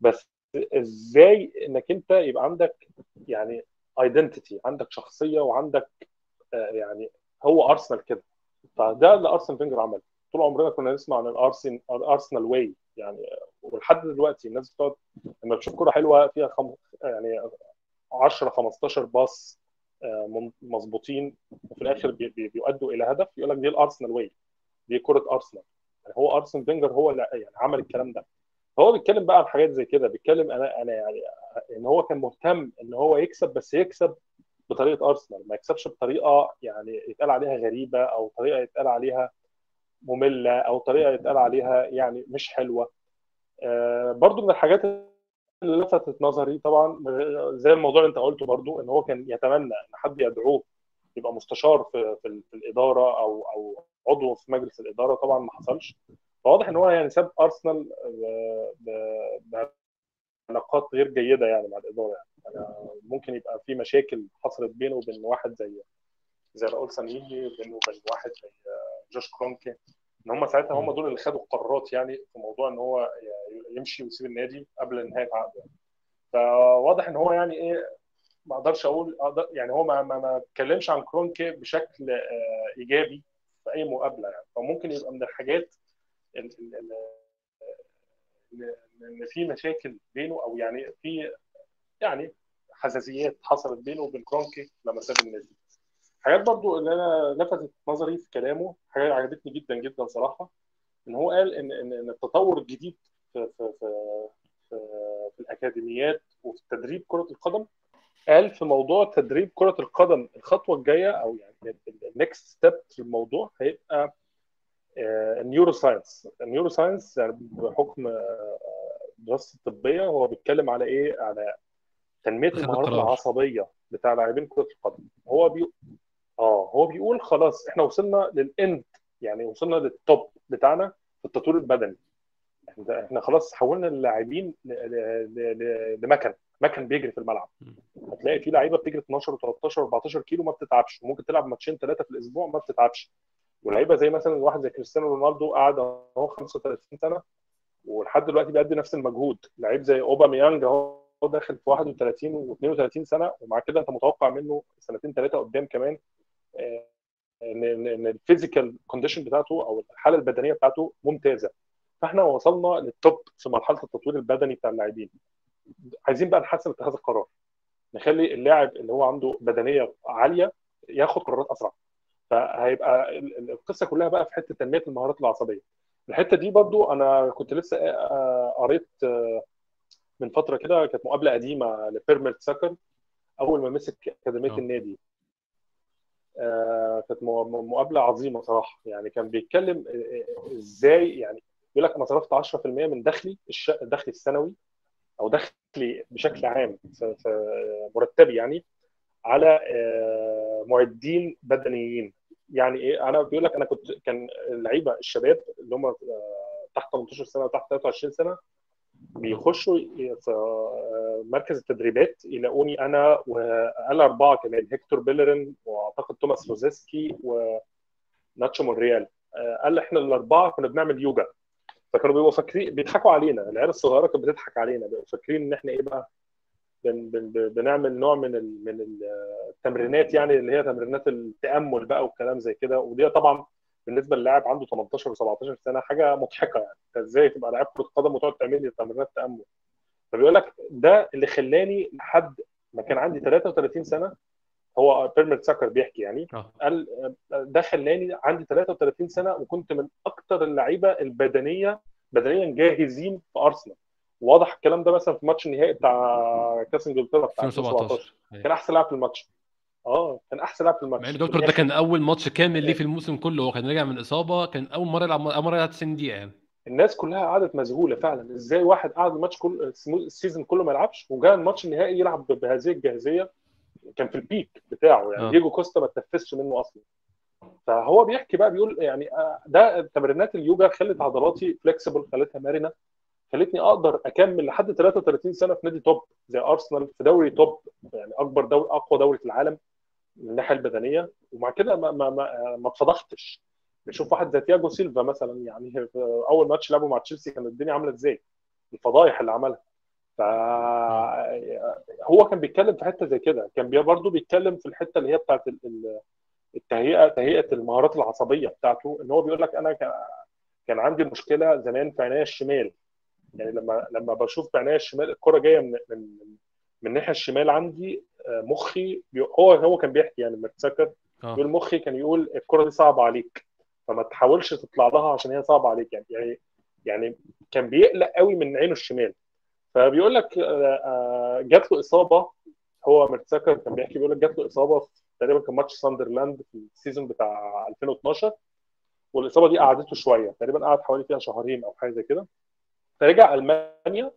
S2: بس إزاي انك انت يبقى عندك يعني identity عندك شخصية وعندك آه، يعني هو ارسنال كده. فده اللي أرسين فينجر عمله. طول عمرنا كنا نسمع عن ال Arsen- ال Arsenal way يعني ولحد دلوقتي الناس بتقعد لما تشوف كوره حلوة فيها خم... يعني 10 15 باص آه، مظبوطين وفي الآخر. بي... بيؤدوا إلى هدف يقول لك دي ال Arsenal way دي كرة ارسنال يعني هو ارسن فينجر هو اللي يعني عمل الكلام ده. هو بيتكلم بقى عن حاجات زي كده بيتكلم أنا أنا يعني إن هو كان مهتم إن هو يكسب بس يكسب بطريقة أرسنال ما يكسبش بطريقة يعني يتقال عليها غريبة أو طريقة يتقال عليها مملة أو طريقة يتقال عليها يعني مش حلوة. آه برضو من الحاجات اللي لفتت نظري طبعا زي الموضوع اللي أنت قلته برضو إن هو كان يتمنى إن حد يدعوه يبقى مستشار في في, في الإدارة أو أو عضو في مجلس الإدارة طبعا ما حصلش. فواضح إن هو يعني ساب أرسنال بعلاقات غير جيدة يعني مع الاداره يعني. أنا ممكن يبقى في مشاكل حصلت بينه وبين واحد زي زي راؤول سانيني وبينه وبين واحد زي جوش كرونكي. إن هم ساعتها هم دول اللي خدوا القرارات يعني في موضوع إن هو يمشي ويسيب النادي قبل نهاية عقده. فواضح إن هو يعني إيه ما أقدرش أقول أقدر يعني هو ما ما اتكلمش عن كرونكي بشكل آه، إيجابي في أي مقابلة يعني. فممكن يبقى من الحاجات ان في مشاكل بينه أو يعني في يعني حساسيات حصلت بينه وبين كرونكي لما ساب النادي. حاجات برضو اللي أنا لفتت نظري في كلامه حاجات عجبتني جدا جدا صراحة إن هو قال ان ان التطور الجديد في في في, في, في الأكاديميات وفي تدريب كرة القدم قال في موضوع تدريب كرة القدم الخطوة الجاية أو يعني ال next step في الموضوع هيبقى ال neuroscience ال neuroscience يعني بحكم آه، دراسة الطبية هو بيتكلم على إيه؟ على تنمية المهارات العصبية بتاع لاعبين كرة القدم. هو بي... آه هو بيقول خلاص إحنا وصلنا لل end يعني وصلنا لل top بتاعنا في التطوير البدني. إحنا خلاص حولنا اللاعبين لمكن. مكن بيجري في الملعب. هتلاقي في لعيبة بتجري 12 و13 و14 كيلو ما بتتعبش. وممكن تلعب ماتشين ثلاثة في الأسبوع ما بتتعبش. ولعيبه زي مثلا واحد زي كريستيانو رونالدو قاعد أهو 35 سنة ولحد دلوقتي بيأدي نفس المجهود. لعيب زي أوباميانج أهو داخل في 31 و32 سنة ومع كده أنت متوقع منه سنتين ثلاثة قدام كمان آه، ان ال physical condition بتاعته أو الحالة البدنية بتاعته ممتازة. فإحنا وصلنا لل top في مرحلة التطوير البدني بتاع اللاعبين. عايزين بقى نحسن اتخاذ القرار. نخلي اللاعب اللي هو عنده بدنية عالية ياخد قرارات أسرع. فهيبقى القصة كلها بقى في حتة تنمية المهارات العصبية. الحتة دي برضو أنا كنت لسه آه، قريت آه، من فترة كده كانت مقابلة قديمة لبير ميرتساكر. أول ما مسك أكاديمية أوه. النادي آه، كانت مقابلة عظيمة صراحة. يعني كان بيتكلم إزاي يعني بيقول لك أنا صرفت 10% من دخلي دخلي السنوي أو دخلي بشكل عام مرتبي يعني على معدين بدنيين. يعني إيه أنا بيقول لك أنا كنت كان اللعيبة الشباب اللي هم تحت 18 سنة وتحت 23 سنة بيخشوا في مركز التدريبات يلاقوني أنا وأنا أربعة كمان هيكتور بيلرين وأعتقد توماس روزيسكي وناتشو مونريال. قال إحنا الأربعة كنا بنعمل يوجا. فكانوا بيبقوا فاكرين بيضحكوا علينا العيال الصغيرة كانت بتضحك علينا بيبقوا فاكرين إن إحنا إيه بقى؟ بن بن بنعمل نوع من من التمرينات يعني اللي هي تمرينات التأمل بقى والكلام زي كده. ودي طبعا بالنسبة للاعب عنده 18 و17 سنة حاجة مضحكة يعني. انت إزاي تبقى لاعب كرة قدم وتقعد تعمل لي تمرينات تأمل؟ فبيقول لك ده اللي خلاني لحد ما كان عندي 33 سنة هو بيرميت ساكر بيحكي يعني أوه. قال ده خلاني عندي 33 سنة وكنت من أكثر اللعيبة البدنية بدنيا جاهزين في أرسنال. واضح الكلام ده مثلا في ماتش النهائي بتاع كاس إنجلترا بتاع 2017 كان أحسن لاعب في الماتش. آه كان أحسن لاعب في الماتش.
S1: مع إن دكتور ده كان أول ماتش كامل ليه في الموسم كله. هو كان راجع من إصابة كان أول مرة يلعب أول مرة يلعب 90 دقيقة يعني.
S2: الناس كلها قعدت مذهوله فعلا. إزاي واحد قعد الماتش كل ال season كله ما يلعبش وجاء الماتش النهائي يلعب بهذه الجاهزية. كان في ال peak بتاعه يعني. آه. دييجو كوستا ما تنفسش منه أصلا. فهو بيحكي بقى بيقول يعني آه، ده تمرينات اليوجا خلت عضلاتي flexible خلتها مرنة. خلتني أقدر اكمل لحد 33 سنة في نادي top زي أرسنال في دوري top يعني أكبر دوري أقوى دوري في العالم من الناحية البدنية. ومع كده ما ما ما, ما اتفضحتش نشوف واحد زي تياجو سيلفا مثلا يعني أول ماتش لعبه مع تشيلسي كانت الدنيا عاملة إزاي؟ الفضايح اللي عملها. فهو كان بيتكلم في حتة زي كده. كان برضه بيتكلم في الحتة اللي هي بتاعت التهيئة تهيئة المهارات العصبية بتاعته إن هو بيقول لك أنا كان عندي مشكلة زمان في عينيا الشمال. يعني لما لما بشوف بعناية الشمال الكرة جاية من من من الناحية الشمال عندي آه، مخي هو هو كان بيحكي يعني مرتسكر آه. يقول مخي كان يقول الكرة دي صعبة عليك فما تحاولش تطلع لها عشان هي صعبة عليك يعني يعني يعني كان بيقلق قوي من عينه الشمال فبيقول لك آه، جات له إصابة هو مرتسكر كان بيحكي بيقول لك جات له إصابة تقريبا كان ماتش ساندرلاند في ال season بتاع 2012 والإصابة دي قعدته شوية تقريبا قعد حوالي فيها شهرين أو حاجة زي كده فرجع ألمانيا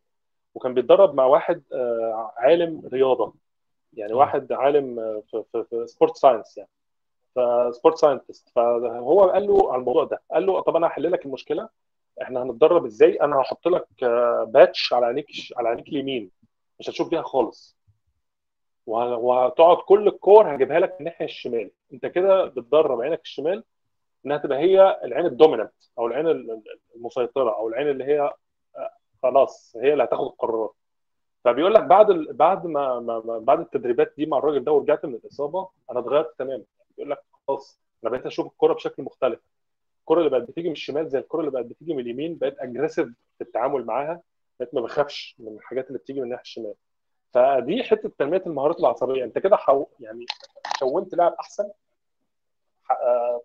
S2: وكان بيتدرب مع واحد آه، عالم رياضة. يعني واحد عالم آه، في, في, في sport science يعني. ف sport scientist فهو قال له على الموضوع ده قال له طب أنا هحل لك المشكلة إحنا هنتدرب إزاي؟ أنا هحط لك patch آه، على عينيك على عينيك اليمين مش هتشوف بيها خالص. وهتقعد كل الكور هجيبها لك من الناحية الشمال. أنت كده بتدرب عينك الشمال إنها تبقى هي العين ال dominant أو العين المسيطرة أو العين اللي هي خلاص هي اللي هتاخد القرارات. فبيقول لك بعد ال... بعد ما... ما بعد التدريبات دي مع الراجل ده ورجعت من الإصابة أنا اتغيرت تماما. بيقول لك خلاص أنا بقيت أشوف الكورة بشكل مختلف. الكورة اللي بقت بتيجي من الشمال زي الكورة اللي بقت بتيجي من اليمين بقيت aggressive في التعامل معاها بقيت ما بخافش من الحاجات اللي بتيجي من الناحية الشمال. فدي حتة تنمية المهارات العصبية. أنت كده حو... يعني كونت لاعب أحسن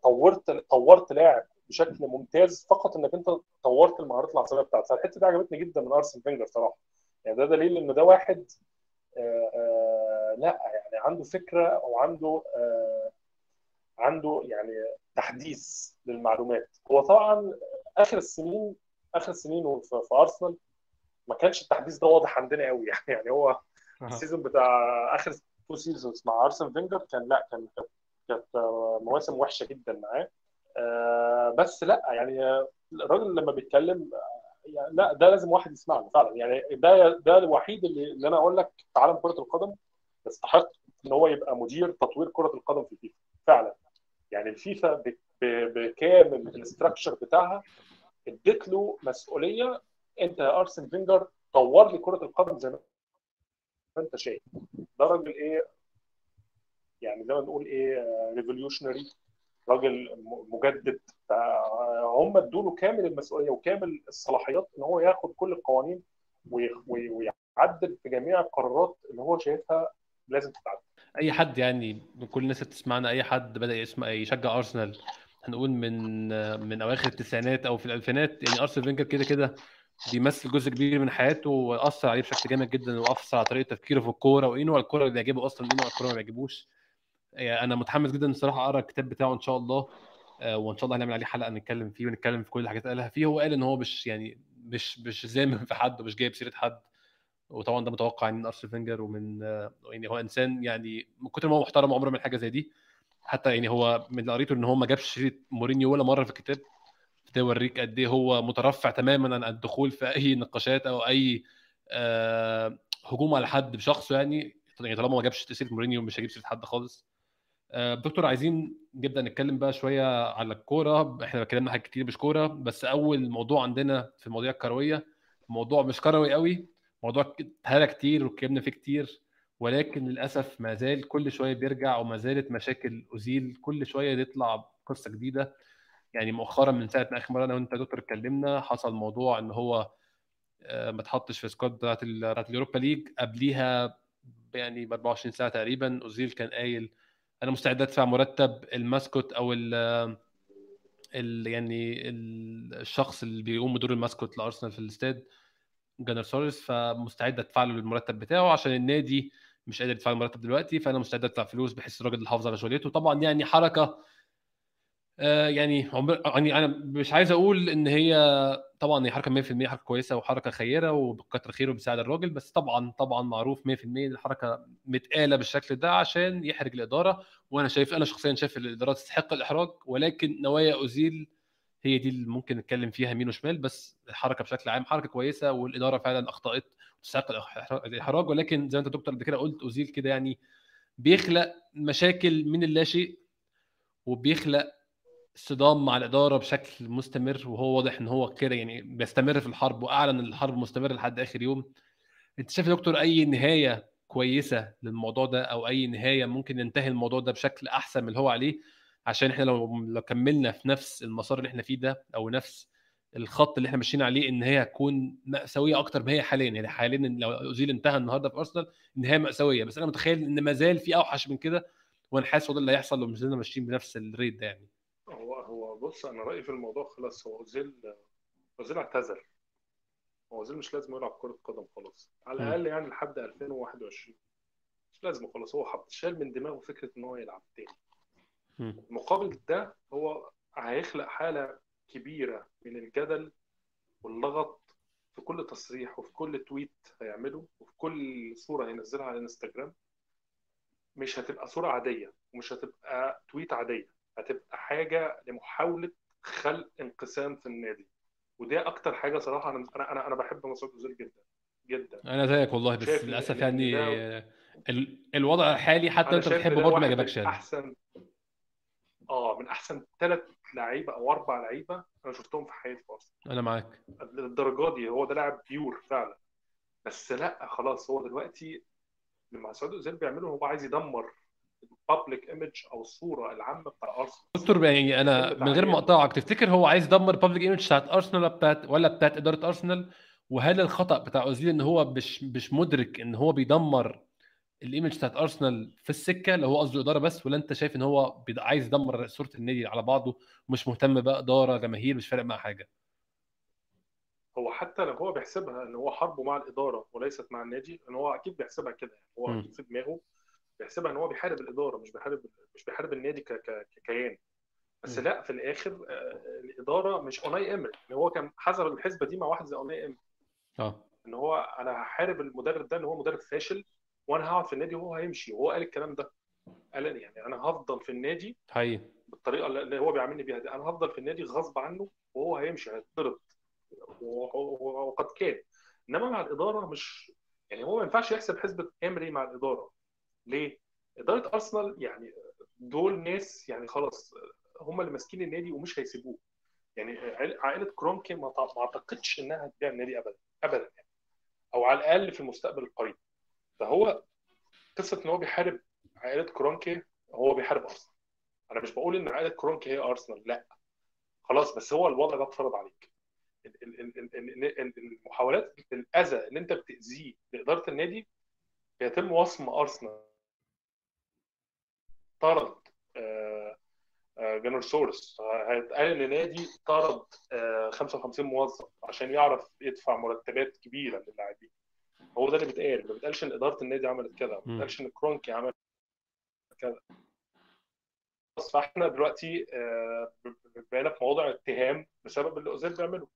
S2: طورت طورت لاعب بشكل ممتاز فقط إنك أنت طورت المهارات العصبية بتاعتك. الحتة دي عجبتني جدا من أرسن فينجر صراحة. يعني ده دليل إن ده واحد آآ آآ لا يعني عنده فكرة وعنده عنده يعني تحديث للمعلومات. هو طبعا آخر السنين آخر السنين في أرسنال ما كانش التحديث ده واضح عندنا قوي يعني يعني هو ال season بتاع آخر two seasons مع أرسن فينجر كان لا كان كانت مواسم وحشة جدا معاه. آه بس لا يعني الراجل لما بيتكلم يعني لا ده لازم واحد يسمع له فعلا. يعني ده ده الوحيد اللي, اللي أنا أقول لك في عالم كرة القدم يستحق إن هو يبقى مدير تطوير كرة القدم في الفيفا فعلا. يعني الفيفا بكامل ال structure بتاعها اديت له مسؤولية أنت يا أرسن فينجر طور لي كرة القدم زي ما أنت شايف. ده راجل إيه يعني زي ما نقول إيه revolutionary راجل مجدد. فهم ادوا له كامل المسؤولية وكامل الصلاحيات إن هو ياخد كل القوانين ويعدل في جميع القرارات اللي هو شايفها لازم تتعدل.
S1: أي حد يعني من كل الناس اللي بتسمعنا أي حد بدأ يسمع يشجع أرسنال هنقول من من أواخر التسعينات أو في الألفينات يعني أرسن فينجر كده كده بيمثل جزء كبير من حياته وأثر عليه بشكل جامد جدا واثر على طريقة تفكيره في الكورة وايه نوع الكورة اللي بيعجبه أصلا إيه نوع الكورة اللي ما بيعجبوش. أنا متحمس جدا الصراحة أقرأ الكتاب بتاعه إن شاء الله وإن شاء الله هنعمل عليه حلقة نتكلم فيه ونتكلم في كل الحاجات اللي قالها فيه. هو قال إن هو مش يعني مش مش زامم في حد ومش جايب سيرة حد. وطبعا ده متوقع من ارسن فينجر ومن يعني هو إنسان يعني من كتر ما هو محترم عمره من حاجة زي دي. حتى يعني هو من اللي قريته إن هو ما جابش سيرة مورينيو ولا مرة في الكتاب. ده يوريك قد إيه هو مترفع تماما عن الدخول في أي نقاشات أو أي آه هجوم على حد بشخصه يعني. يعني طالما ما جابش سيرة مورينيو مش هيجيب سيرة حد خالص. آه دكتور عايزين نبدأ نتكلم بقى شوية على الكورة. إحنا اتكلمنا حاجات كتير مش كورة بس أول موضوع عندنا في المواضيع الكروية موضوع مش كروي قوي موضوع اتهرى كتير واتكلمنا فيه كتير ولكن للأسف ما زال كل شوية بيرجع وما زالت مشاكل اوزيل كل شوية يطلع قصة جديدة. يعني مؤخرا من ساعة ما آخر مرة أنا وأنت يا دكتور اتكلمنا حصل موضوع إن هو ما اتحطش في squad بتاعت اليوروبا ليج. قبليها يعني ب 24 ساعة تقريبا اوزيل كان قايل أنا مستعد أدفع مرتب ال mascot أو ال يعني الشخص اللي بيقوم بدور ال mascot لأرسنال في الاستاد جانرسورس. فمستعد أدفع له المرتب بتاعه عشان النادي مش قادر يدفع المرتب دلوقتي فأنا مستعد أدفع فلوس بحيث الراجل يحافظ على شغلته طبعا يعني حركة يعني عمر يعني أنا مش عايز أقول إن هي طبعا هي حركة 100% حركة كويسة وحركة خيرة وبكتر خيره بيساعد الراجل بس طبعا طبعا معروف 100% إن الحركة متقالة بالشكل ده عشان يحرج الإدارة وأنا شايف أنا شخصيا شايف الإدارة تستحق الإحراج ولكن نوايا أوزيل هي دي اللي ممكن نتكلم فيها يمين وشمال بس الحركة بشكل عام حركة كويسة والإدارة فعلا أخطأت وتستحق الإحراج ولكن زي ما أنت دكتور قبل كده قلت أوزيل كده يعني بيخلق مشاكل من اللاشيء وبيخلق صدام مع الإدارة بشكل مستمر وهو واضح إن هو كده يعني بيستمر في الحرب وأعلن الحرب مستمرة لحد آخر يوم. أنت شايف يا دكتور أي نهاية كويسة للموضوع ده أو أي نهاية ممكن ينتهي الموضوع ده بشكل أحسن من اللي هو عليه؟ عشان إحنا لو لو كملنا في نفس المسار اللي إحنا فيه ده أو نفس الخط اللي إحنا ماشيين عليه إن هي هتكون مأساوية أكتر ما هي حاليا. يعني حاليا لو أوزيل انتهى النهارده في أرسنال النهايه مأساوية. بس أنا متخيل إن ما زال في أوحش من كده وأنا حاسس ده اللي هيحصل لو مش ماشيين بنفس الريت ده يعني.
S2: هو هو بص أنا رأيي في الموضوع خلاص هو أوزيل أوزيل اعتذر هو أوزيل مش لازم يلعب كرة قدم خلاص. على الأقل يعني لحد 2021 مش لازم خلاص هو حط شال من دماغه فكرة إن هو يلعب تاني. مقابل ده هو هيخلق حالة كبيرة من الجدل واللغط في كل تصريح وفي كل تويت هيعمله وفي كل صورة هينزلها على انستجرام مش هتبقى صورة عادية ومش هتبقى تويت عادية. هتبقى حاجة لمحاولة خلق انقسام في النادي. ودي أكتر حاجة صراحة أنا أنا أنا بحب مسعود اوزيل جدا جدا.
S1: أنا زيك والله بس للأسف يعني الوضع الحالي حتى أنت بتحبه برضه ما يعجبكش
S2: يعني. احسن آه من أحسن ثلاث لعيبة أو أربع لعيبة أنا شفتهم في حياتي في أرسنال.
S1: أنا معاك.
S2: للدرجة دي هو ده لاعب pure فعلا. بس لأ خلاص هو دلوقتي مسعود أوزيل بيعمله هو عايز يدمر ال public image أو الصورة العامه بتاع ارسنال
S1: دكتور يعني أنا من غير ما أقطعك تفتكر هو عايز يدمر ال public image بتاعت ارسنال ولا بتاعت ولا بتاعت إدارة ارسنال وهل الخطأ بتاع أوزيل إن هو مش مش مدرك إن هو بيدمر الايمج بتاعت ارسنال في السكة اللي هو قصده إدارة بس ولا أنت شايف إن هو عايز يدمر صورة النادي على بعضه ومش مهتم بقى إدارة جماهير مش فارق معاه حاجة؟
S2: هو حتى لو هو بيحسبها إن هو حربه مع الإدارة وليست مع النادي إن هو أكيد بيحسبها كده يعني هو. أكيد في دماغه بيحسبها إن هو بيحارب الإدارة مش بيحارب مش بيحارب النادي ك- ك- ككيان. بس. لا في الآخر آه، الإدارة مش أوناي امري ان هو كان حسب الحسبة دي مع واحد زي أوناي امري
S1: آه.
S2: إن هو أنا هحارب المدرب ده إن هو مدرب فاشل وأنا هقعد في النادي وهو هيمشي. وهو قال الكلام ده. قال يعني أنا هفضل في النادي
S1: حقيقي.
S2: بالطريقة اللي هو بيعاملني بيها دي. أنا هفضل في النادي غصب عنه وهو هيمشي و- وقد كان. إنما مع الإدارة مش يعني هو ما ينفعش يحسب حسبة إمري مع الإدارة. ليه؟ اداره ارسنال يعني دول ناس يعني خلاص هم اللي ماسكين النادي ومش هيسيبوه. يعني عائل- عائلة كرونكي ما اعتقدش إنها هتبيع النادي ابدا ابدا يعني أو على الأقل في المستقبل القريب. فهو قصة إن هو بيحارب عائلة كرونكي هو بيحارب أرسنال. أنا مش بقول إن عائلة كرونكي هي أرسنال لأ. خلاص بس هو الوضع ده اتفرض عليك. ال- ال- ال- ال- ال- ال- المحاولات الأذى اللي أنت بتأذيه لإدارة النادي بيتم وصم أرسنال. طرد آه، آه، gunner source هيتقال إن النادي طرد آه، 55 موظف عشان يعرف يدفع مرتبات كبيرة للاعبين. هو ده اللي بيتقال. ما بيتقالش إن إدارة النادي عملت كده. ما. بيتقالش إن كرونكي عمل كده. بس فإحنا دلوقتي آه، بقينا في موضع اتهام بسبب اللي أوزيل بيعمله.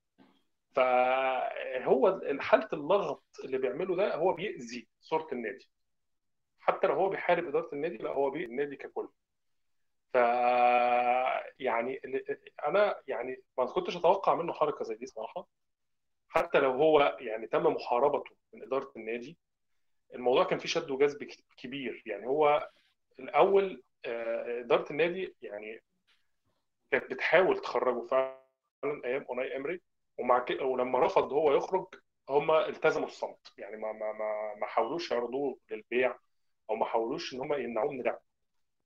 S2: فهو حالة اللغط اللي بيعمله ده هو بيأذي صورة النادي. حتى لو هو بيحارب إدارة النادي لا هو بيأذي النادي ككل. ف يعني أنا يعني ما كنتش أتوقع منه حركة زي دي صراحة. حتى لو هو يعني تم محاربته من إدارة النادي الموضوع كان فيه شد وجذب كبير. يعني هو الأول آه، إدارة النادي يعني كانت بتحاول تخرجه فعلا أيام أوناي إمري. ومع ولما رفض هو يخرج هم التزموا الصمت. يعني ما ما ما حاولوش يعرضوه للبيع. أو ما حاولوش إن هم يمنعوه من اللعب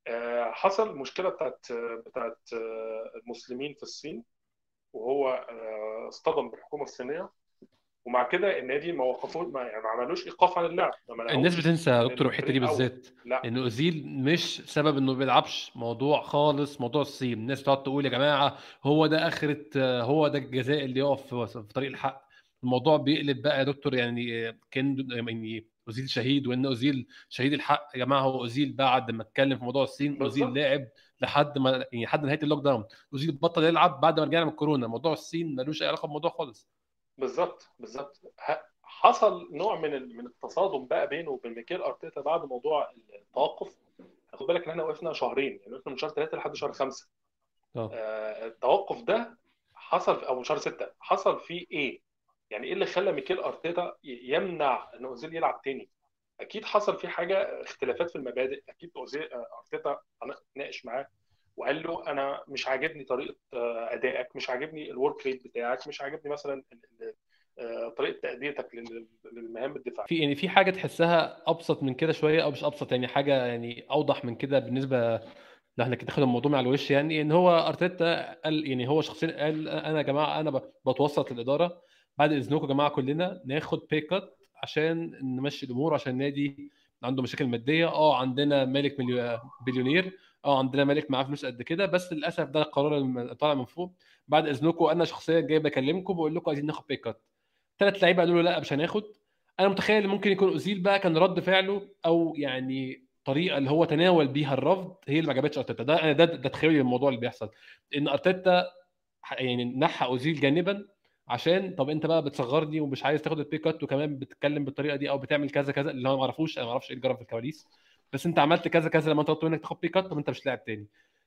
S2: آه، حصل مشكلة بتاعت بتاعت آه، المسلمين في الصين وهو آه، اصطدم بالحكومة الصينية. ومع كده النادي ما وقفوه ما يعني ما عملوش إيقاف عن اللعب
S1: الناس بتنسى يا
S2: من
S1: دكتور الحته دي. بالذات
S2: لا.
S1: إن أوزيل مش سبب إنه ما بيلعبش موضوع خالص موضوع الصين. الناس تقعد تقول يا جماعة هو ده آخرة هو ده الجزاء اللي يقف في طريق الحق. الموضوع بيقلب بقى يا دكتور يعني كان يعني أوزيل شهيد وإن أوزيل شهيد الحق يا جماعة هو أوزيل بعد ما اتكلم في موضوع الصين
S2: أوزيل.
S1: لاعب لحد ما يعني لحد نهاية ال lockdown. أوزيل بطل يلعب بعد ما رجعنا من الكورونا. موضوع الصين ملوش أي علاقة بالموضوع خالص.
S2: بالظبط بالظبط. حصل نوع من من التصادم بقى بينه وبين ميكيل أرتيتا بعد موضوع التوقف. خد بالك إن إحنا وقفنا شهرين يعني وقفنا من شهر ثلاثة لحد شهر خمسة.
S1: آه.
S2: آه، التوقف ده حصل في أو من شهر ستة حصل فيه إيه؟ يعني إيه اللي خلى ميكيل أرتيتا يمنع إن أوزيل يلعب تاني؟ أكيد حصل فيه حاجة اختلافات في المبادئ أكيد اوزيل آه، أرتيتا اتناقش معاه وقال له أنا مش عاجبني طريقة آه، أدائك مش عاجبني ال work rate بتاعك مش عاجبني مثلا آه، طريقة تأديتك لل- للمهام الدفاعية
S1: في يعني في حاجة تحسها أبسط من كده شوية أو مش أبسط يعني حاجة يعني أوضح من كده بالنسبة لا إحنا ناخد الموضوع على الوش يعني إن هو أرتيتا قال يعني هو شخصيا قال أنا يا جماعة أنا بتوسط للاداره بعد إذنكم يا جماعة كلنا ناخد pay cut عشان نمشي الأمور عشان النادي عنده مشاكل مادية. آه عندنا مالك مليو- بليونير. آه عندنا مالك معاه فلوس قد كده بس للأسف ده القرار اللي طالع من فوق. بعد إذنكم أنا شخصيا جاي بكلمكم بقول لكم عايزين ناخد pay cut ثلاث لعيبة قالوا له لا مش هناخد. أنا متخيل ممكن يكون أوزيل بقى كان رد فعله أو يعني طريقة اللي هو تناول بيها الرفض هي اللي ما عجبتش أرتيتا. ده أنا ده ده تخيلي للموضوع اللي بيحصل. إن أرتيتا يعني نحى أوزيل جانبا عشان طب انت بقى بتصغرني ومش عايز تاخد ال pay cut وكمان بتتكلم بالطريقة دي أو بتعمل كذا كذا اللي هو ما أعرفوش أنا ما أعرفش إيه اللي في الكواليس بس أنت عملت كذا كذا لما طلبت منك تاخد pay cut طب أنت مش لاعب تاني.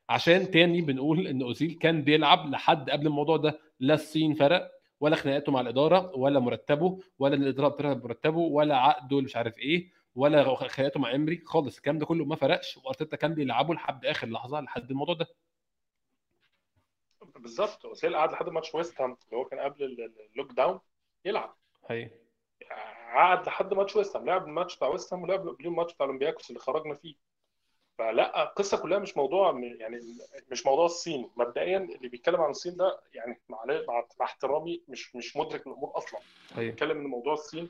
S1: عشان تاني بنقول إن أوزيل كان بيلعب لحد قبل الموضوع ده لا الصين فرق ولا خناقاته مع الإدارة ولا مرتبه ولا الإدارة بترتب مرتبه ولا عقده مش عارف إيه ولا خناقاته مع إمري خالص الكلام ده كله ما فرقش وأرتيتا كان بيلعبه لحد آخر لحظة لحد الموضوع ده.
S2: بالظبط. اوزيل قعد لحد ماتش ويست هام اللي هو كان قبل ال lockdown يلعب.
S1: هي.
S2: قعد لحد ماتش ويست هام لعب الماتش بتاع ويست هام ولعب قبليه الماتش بتاع اولمبياكوس اللي خرجنا فيه. فلا القصة كلها مش موضوع يعني مش موضوع الصين. مبدئيا اللي بيتكلم عن الصين ده يعني مع مع احترامي مش مش مدرك الأمور أصلا.
S1: هي.
S2: بيتكلم إن موضوع الصين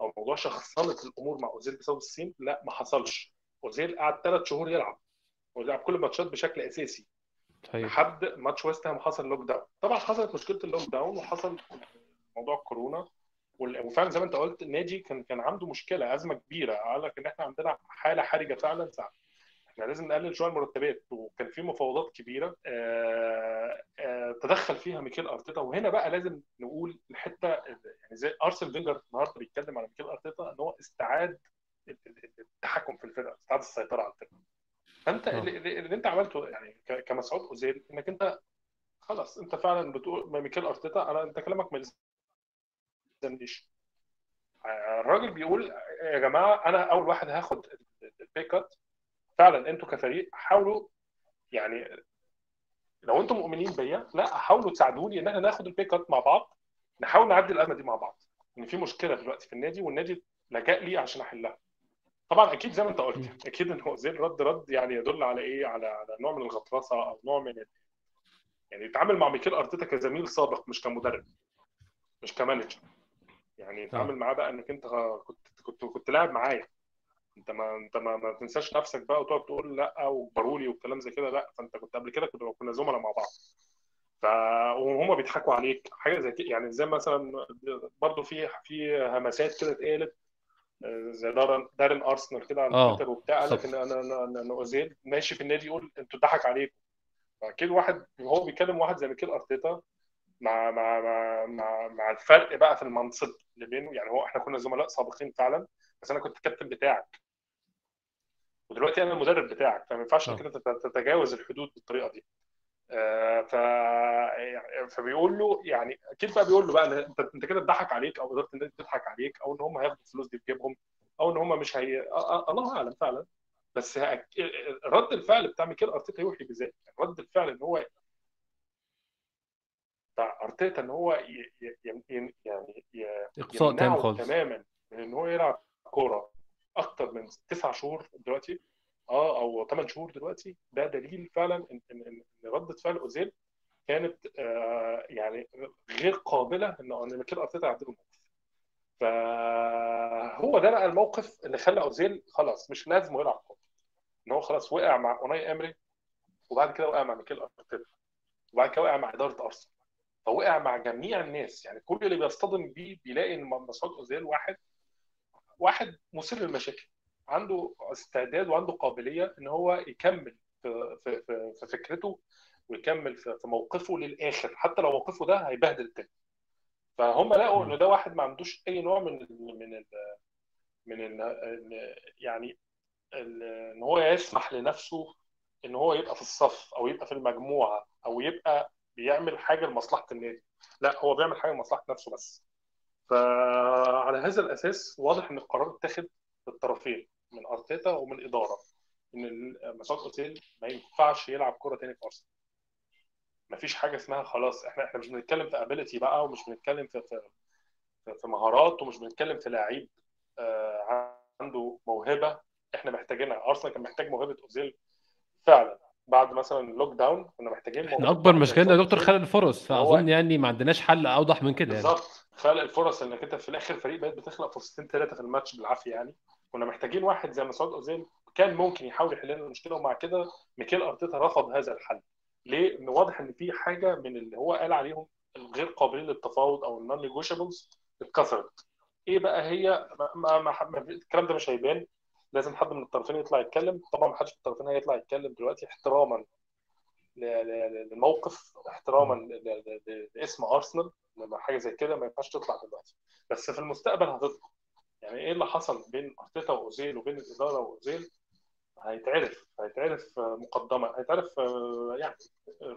S2: أو موضوع شخصنة الأمور مع أوزيل بسبب الصين لا ما حصلش. أوزيل قعد ثلاث شهور يلعب. ولعب كل الماتشات بشكل أساسي.
S1: هي
S2: لحد ماتش ويست هام حصل lockdown طبعا حصلت مشكلة ال lockdown وحصل موضوع الكورونا. وفعلا زي ما انت قلت النادي كان كان عنده مشكلة أزمة كبيرة. قال لك إن إحنا عندنا حالة حرجة فعلا ساعة. إحنا لازم نقلل شوية المرتبات. وكان في مفاوضات كبيرة آه، آه، تدخل فيها ميكيل أرتيتا. وهنا بقى لازم نقول الحتة يعني زي ارسن فينجر النهارده بيتكلم على ميكيل أرتيتا إن هو استعاد التحكم في الفرقة استعاد السيطرة على الفرقة. فأنت
S1: آه.
S2: اللي, اللي أنت عملته يعني كمسعود أوزيل إنك أنت خلاص أنت فعلا بتقول ميكيل أرتيتا أنا أنت كلامك ما يلزمنيش. الراجل بيقول يا جماعة أنا أول واحد هاخد ال pay cut فعلا أنتوا كفريق حاولوا يعني لو أنتم مؤمنين بيا لا حاولوا تساعدوني إن إحنا ناخد ال pay cut مع بعض نحاول نعدي الأزمة دي مع بعض. ان في مشكلة دلوقتي في النادي والنادي لجأ لي عشان أحلها. طبعا أكيد زي ما أنت قلت أكيد إن هو زي الرد رد يعني يدل على إيه؟ على على نوع من الغطرسة أو نوع من ال- يعني يتعامل مع ميكيل أرتيتا كزميل سابق مش كمدرب مش كمانجر. يعني يتعامل معاه بقى إنك أنت كنت كنت كنت لاعب معايا. أنت ما أنت ما, ما تنساش نفسك بقى وتقعد تقول لأ وبارولي والكلام زي كده لأ فأنت كنت قبل كده كنا كنا زملاء مع بعض. ف وهم بيضحكوا عليك. حاجة زي كده يعني زي مثلا برضه في في همسات كده اتقالت آه، زي دارن دارن أرسنال كده على
S1: آه،
S2: تويتر وبتاع قال لك. إن أنا أنا أنا أوزيل ماشي في النادي يقول أنتوا اتضحك عليكم. فأكيد واحد هو بيكلم واحد زي ميكيل أرتيتا مع مع مع مع, مع الفرق بقى في المنصب اللي بينه. يعني هو إحنا كنا زملاء سابقين فعلا بس أنا كنت الكابتن بتاعك. ودلوقتي أنا المدرب بتاعك فما ينفعش
S1: آه.
S2: إنك أنت تت- تتجاوز الحدود بالطريقة دي. ف يعني- فبيقول له يعني أكيد بقى بيقول له بقى انت أنت كده اتضحك عليك أو اداره النادي تضحك عليك أو إن هم هياخدوا الفلوس دي في جيبهم أو إن هم مش هي آه، آه، الله أعلم فعلا. بس رد الفعل بتاع ميكيل أرتيتا يوحي بذلك. رد الفعل إن هو بتاع أرتيتا إن هو ي- ي- يعني ي-
S1: إقصاء تام خالص.
S2: تماما من إن هو يلعب كورة أكتر من تسع شهور دلوقتي. آه أو ثمان شهور دلوقتي ده دليل فعلا ان ان رده فعل أوزيل كانت آه يعني غير قابلة إن أن ميكيل أرتيتا يعدله الموقف. فهو ده بقى الموقف اللي خلى أوزيل خلاص مش لازم يلعب كورة. إن هو خلاص وقع مع أوناي امري وبعد كده وقع مع ميكيل أرتيتا وبعد كده وقع مع إدارة أرسنال. فوقع مع جميع الناس يعني كل اللي بيصطدم بيه بيلاقي إن مسعود أوزيل واحد واحد مثير للمشاكل. عنده استعداد وعنده قابلية إن هو يكمل في في في, فكرته ويكمل في, موقفه للآخر. حتى لو موقفه ده هيبهدل التاني. فهم لقوا إن ده واحد ما عندوش أي نوع من ال من ال من ال يعني ال إن هو يسمح لنفسه إن هو يبقى في الصف أو يبقى في المجموعة أو يبقى بيعمل حاجة لمصلحة النادي. لا هو بيعمل حاجة لمصلحة نفسه بس. فعلى هذا الأساس واضح إن القرار اتخذ بالطرفين من أرتيتا ومن الاداره إن مسعود اوزيل ما ينفعش يلعب كورة تاني في أرسنال. مفيش حاجة اسمها خلاص إحنا إحنا مش بنتكلم في ability بقى ومش بنتكلم في في مهارات ومش بنتكلم في لعيب آه عنده موهبة. إحنا محتاجينها. أرسنال كان محتاج موهبة اوزيل فعلا. بعد مثلا ال lockdown كنا محتاجين إحنا أكبر
S1: مشكلتنا يا دكتور. خلق الفرص فاظن يعني ما عندناش حل أوضح من كده يعني.
S2: بالظبط. خلق الفرص إنك أنت في الآخر فريق بقيت بتخلق فرصتين ثلاثة في الماتش بالعافية يعني. كنا محتاجين واحد زي مسعود اوزيل كان ممكن يحاول يحل لنا المشكلة ومع كده ميكيل أرتيتا رفض هذا الحل. ليه؟ واضح إن في حاجة من اللي هو قال عليهم الغير قابلين للتفاوض أو ال non-negotiables اتكسرت. إيه بقى هي؟ ما ما ما الكلام ده مش هيبان. لازم حد من الطرفين يطلع يتكلم. طبعا ما حدش من الطرفين هيطلع يتكلم دلوقتي احتراما للموقف احتراما لاسم أرسنال حاجة زي كده ما ينفعش تطلع دلوقتي. بس في المستقبل هتطلع. يعني إيه اللي حصل بين أرتيتا وأوزيل وبين الإدارة وأوزيل؟ هيتعرف هيتعرف مقدما هيتعرف يعني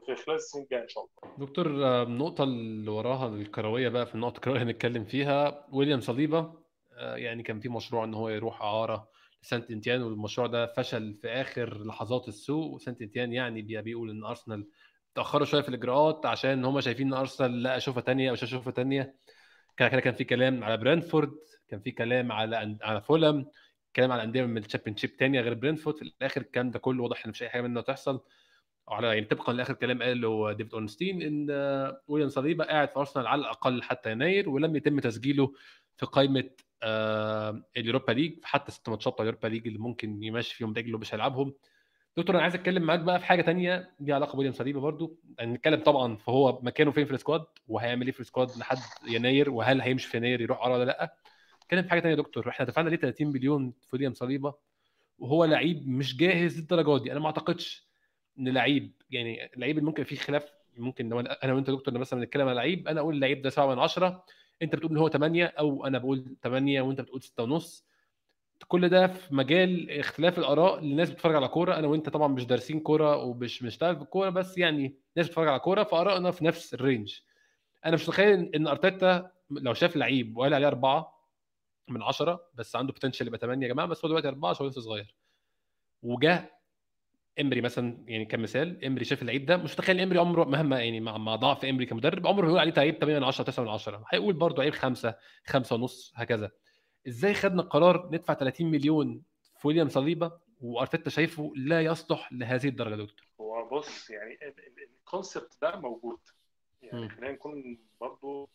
S2: في خلال السنين الجاية إن شاء الله.
S1: دكتور آه، النقطة اللي وراها الكروية بقى في النقطة الكروية هنتكلم فيها ويليام صليبة آه، يعني كان في مشروع إن هو يروح إعارة لسانت إتيان والمشروع ده فشل في آخر لحظات السوق وسانت إتيان يعني بي- بيقول إن أرسنال تاخروا شوية في الإجراءات عشان هم شايفين إن أرسنال لا أوبشنها تانية أو أوبشنها تانية كان كان في كلام على برنتفورد كان في كلام على على فولم كلام على أندية من ال Championship تانية غير برنتفورد في الآخر الكلام ده كله واضح إن مش أي حاجة منه تحصل. على يعني طبقا لآخر كلام قاله ديفيد أورنستين إن ويليام صليبا قاعد في أرسنال على الأقل حتى يناير ولم يتم تسجيله في قائمة آه ال Europa League حتى ست ماتشات بتاع ال Europa League اللي ممكن يمشي فيهم رجله مش هيلعبهم. دكتور أنا عايز أتكلم معاك بقى في حاجة تانية ليها علاقة بويليام صليبا برضو. نتكلم طبعا فهو مكانه فين في ال squad وهيعمل إيه في ال squad لحد يناير وهل هيمشي في يناير يروح ولا لأ. نتكلم في حاجة تانية يا دكتور. إحنا دفعنا ليه 30 مليون في ويليام صليبا وهو لعيب مش جاهز للدرجة دي. أنا ما أعتقدش إن لعيب يعني لعيب اللي ممكن فيه خلاف ممكن لو أنا وأنت دكتور مثلا بنتكلم على لعيب أنا أقول اللعيب ده 7 من 10 أنت بتقول إن هو 8 أو أنا بقول 8 وأنت بتقول 6 ونص. كل ده في مجال اختلاف الآراء. للناس بتتفرج على كورة. أنا وأنت طبعا مش دارسين كورة ومش بنشتغل في الكورة بس يعني ناس بتتفرج على كورة فآرائنا في نفس ال range. أنا مش متخيل إن أرتيتا لو شاف لعيب وقال عليه أربعة من عشرة بس عنده potential يبقى 8 يا جماعة بس هو دلوقتي أربعة عشان لسه صغير. وجا إمري مثلا يعني كمثال إمري شاف اللعيب ده مش متخيل إمري عمره مهما يعني مع, مع ضعف إمري كمدرب عمره هيقول عليه لعيب 8 من 10 9 من 10 هيقول برضه لعيب 5 5 ونص هكذا. إزاي خدنا قرار ندفع 30 مليون في ويليام صليبا وأرتيتا شايفه لا يصلح لهذه الدرجة دكتور؟
S2: هو بص يعني ال concept ده موجود. يعني خلينا نكون برضه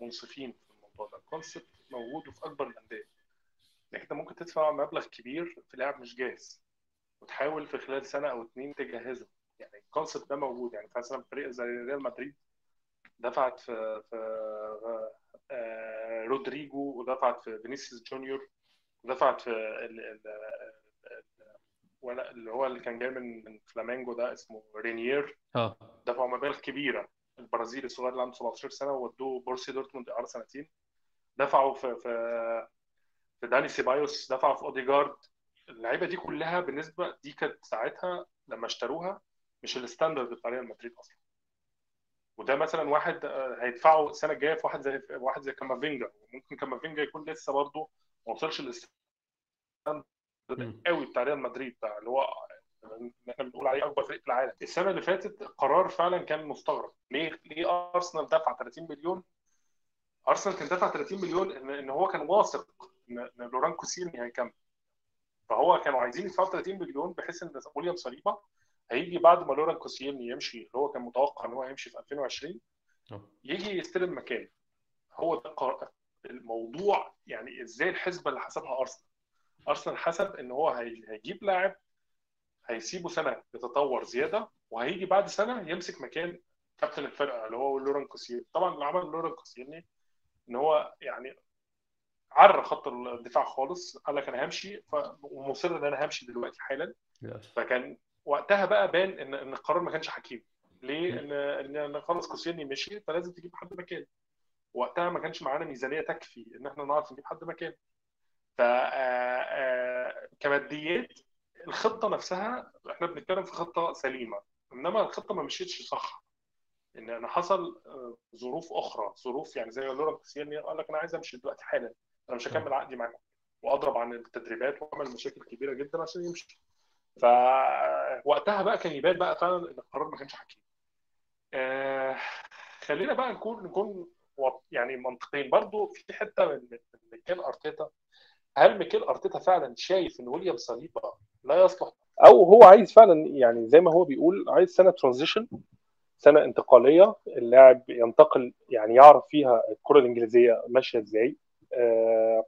S2: منصفين في الموضوع ده. ال concept موجود في أكبر الأندية. انك أنت ممكن تدفع مبلغ كبير في لاعب مش جاهز وتحاول في خلال سنة أو اتنين تجهزه. يعني ال concept ده موجود. يعني مثلا فريق زي ريال مدريد دفعت في في آه رودريجو ودفعت في فينيسيوس جونيور ودفعت في ال ال ولا اللي هو اللي كان جاي من من فلامينجو ده اسمه رينيير.
S1: آه.
S2: دفعوا مبالغ كبيرة. البرازيلي الصغير اللي عنده 17 سنة ودوه بوروسيا دورتموند اعاره سنتين. دفعوا في في في داني سيبايوس دفعوا في اوديجارد. اللعيبة دي كلها بالنسبة دي كانت ساعتها لما اشتروها مش ال standard بتاع ريال مدريد أصلا. وده مثلا واحد هيدفعه السنة الجاية في واحد زي واحد زي كامافينجا. ممكن كامافينجا يكون لسه برضه ما وصلش لل standard قوي بتاع ريال مدريد بتاع اللي هو إحنا بنقول عليه أكبر فريق في العالم. السنة اللي فاتت قرار فعلا كان مستغرب. ليه ليه أرسنال دفع 30 مليون أرسنال كان دفع 30 مليون ان, إن هو كان واثق ان, إن لوران كوسيلني هيكمل. فهو كانوا عايزين يدفعوا 30 مليون بحيث إن ويليام صليبا هيجي بعد ما لوران كوسيلني يمشي اللي هو كان متوقع إن هو هيمشي في 2020 يجي يستلم مكانه هو ده الموضوع يعني إزاي الحسبة اللي حسبها أرسنال؟ أرسنال حسب إن هو هيجيب لاعب هيسيبه سنة يتطور زيادة وهيجي بعد سنة يمسك مكان كابتن الفرقة اللي هو لوران كوسيلني طبعا اللي عمل لوران كوسيلني إن هو يعني عرى خط الدفاع خالص قال لك أنا همشي ومصر إن أنا همشي دلوقتي حالا. فكان وقتها بقى بان إن إن القرار ما كانش حكيم. ليه؟ إن إن خلاص كوسيلني مشي فلازم تجيب حد مكانه وقتها ما كانش معانا ميزانية تكفي إن إحنا نعرف نجيب حد مكانه ف كماديات الخطة نفسها إحنا بنتكلم في خطة سليمة. إنما الخطة ما مشيتش صح. إن أنا حصل ظروف أخرى ظروف يعني زي لورا كوسيلني قال لك أنا عايز أمشي دلوقتي حالا أنا مش هكمل عقدي معاكم وأضرب عن التدريبات وعمل مشاكل كبيرة جدا عشان يمشي. فوقتها بقى كان يبان بقى فعلا إن القرار ما كانش حكيم. آه خلينا بقى نكون نكون يعني منطقيين. برضو في حتة من من ميكيل أرتيتا. هل ميكيل أرتيتا فعلا شايف إن ويليام صليبا لا يصلح؟ أو هو عايز فعلا يعني زي ما هو بيقول عايز سنة transition سنة انتقالية اللاعب ينتقل يعني يعرف فيها الكرة الإنجليزية ماشية إزاي آه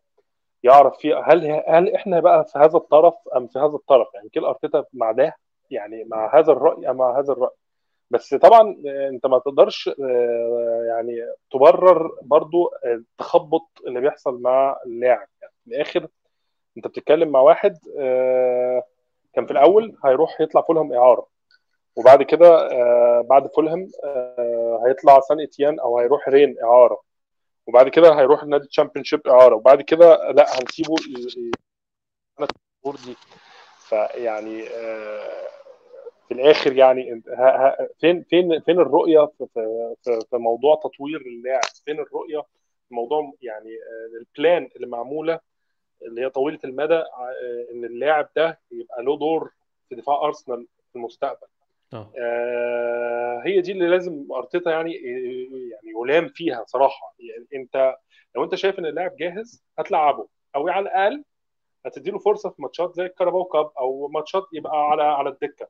S2: يعرف فيها هل هل إحنا بقى في هذا الطرف أم في هذا الطرف؟ يعني كل أرتيتا مع ده يعني مع هذا الرأي أم مع هذا الرأي. بس طبعا أنت ما تقدرش يعني تبرر برضو التخبط اللي بيحصل مع اللاعب. يعني في الآخر أنت بتتكلم مع واحد كان في الأول هيروح يطلع فولهام إعارة. وبعد كده بعد فولهام هيطلع سان إتيان أو هيروح رين إعارة. وبعد كده هيروح النادي Championship إعارة. وبعد كده لا هنسيبه دي. فيعني في الآخر يعني فين فين فين الرؤية في موضوع تطوير اللاعب؟ فين الرؤية في موضوع يعني البلان اللي معمولة اللي هي طويلة المدى إن اللاعب ده يبقى له دور في دفاع أرسنال في المستقبل؟ آه. آه هي دي اللي لازم أرتيتا يعني يعني يلام فيها صراحة. يعني أنت لو أنت شايف إن اللاعب جاهز هتلعبه. أو على الأقل هتدي له فرصة في ماتشات زي ال Carabao Cup أو ماتشات يبقى على على الدكة.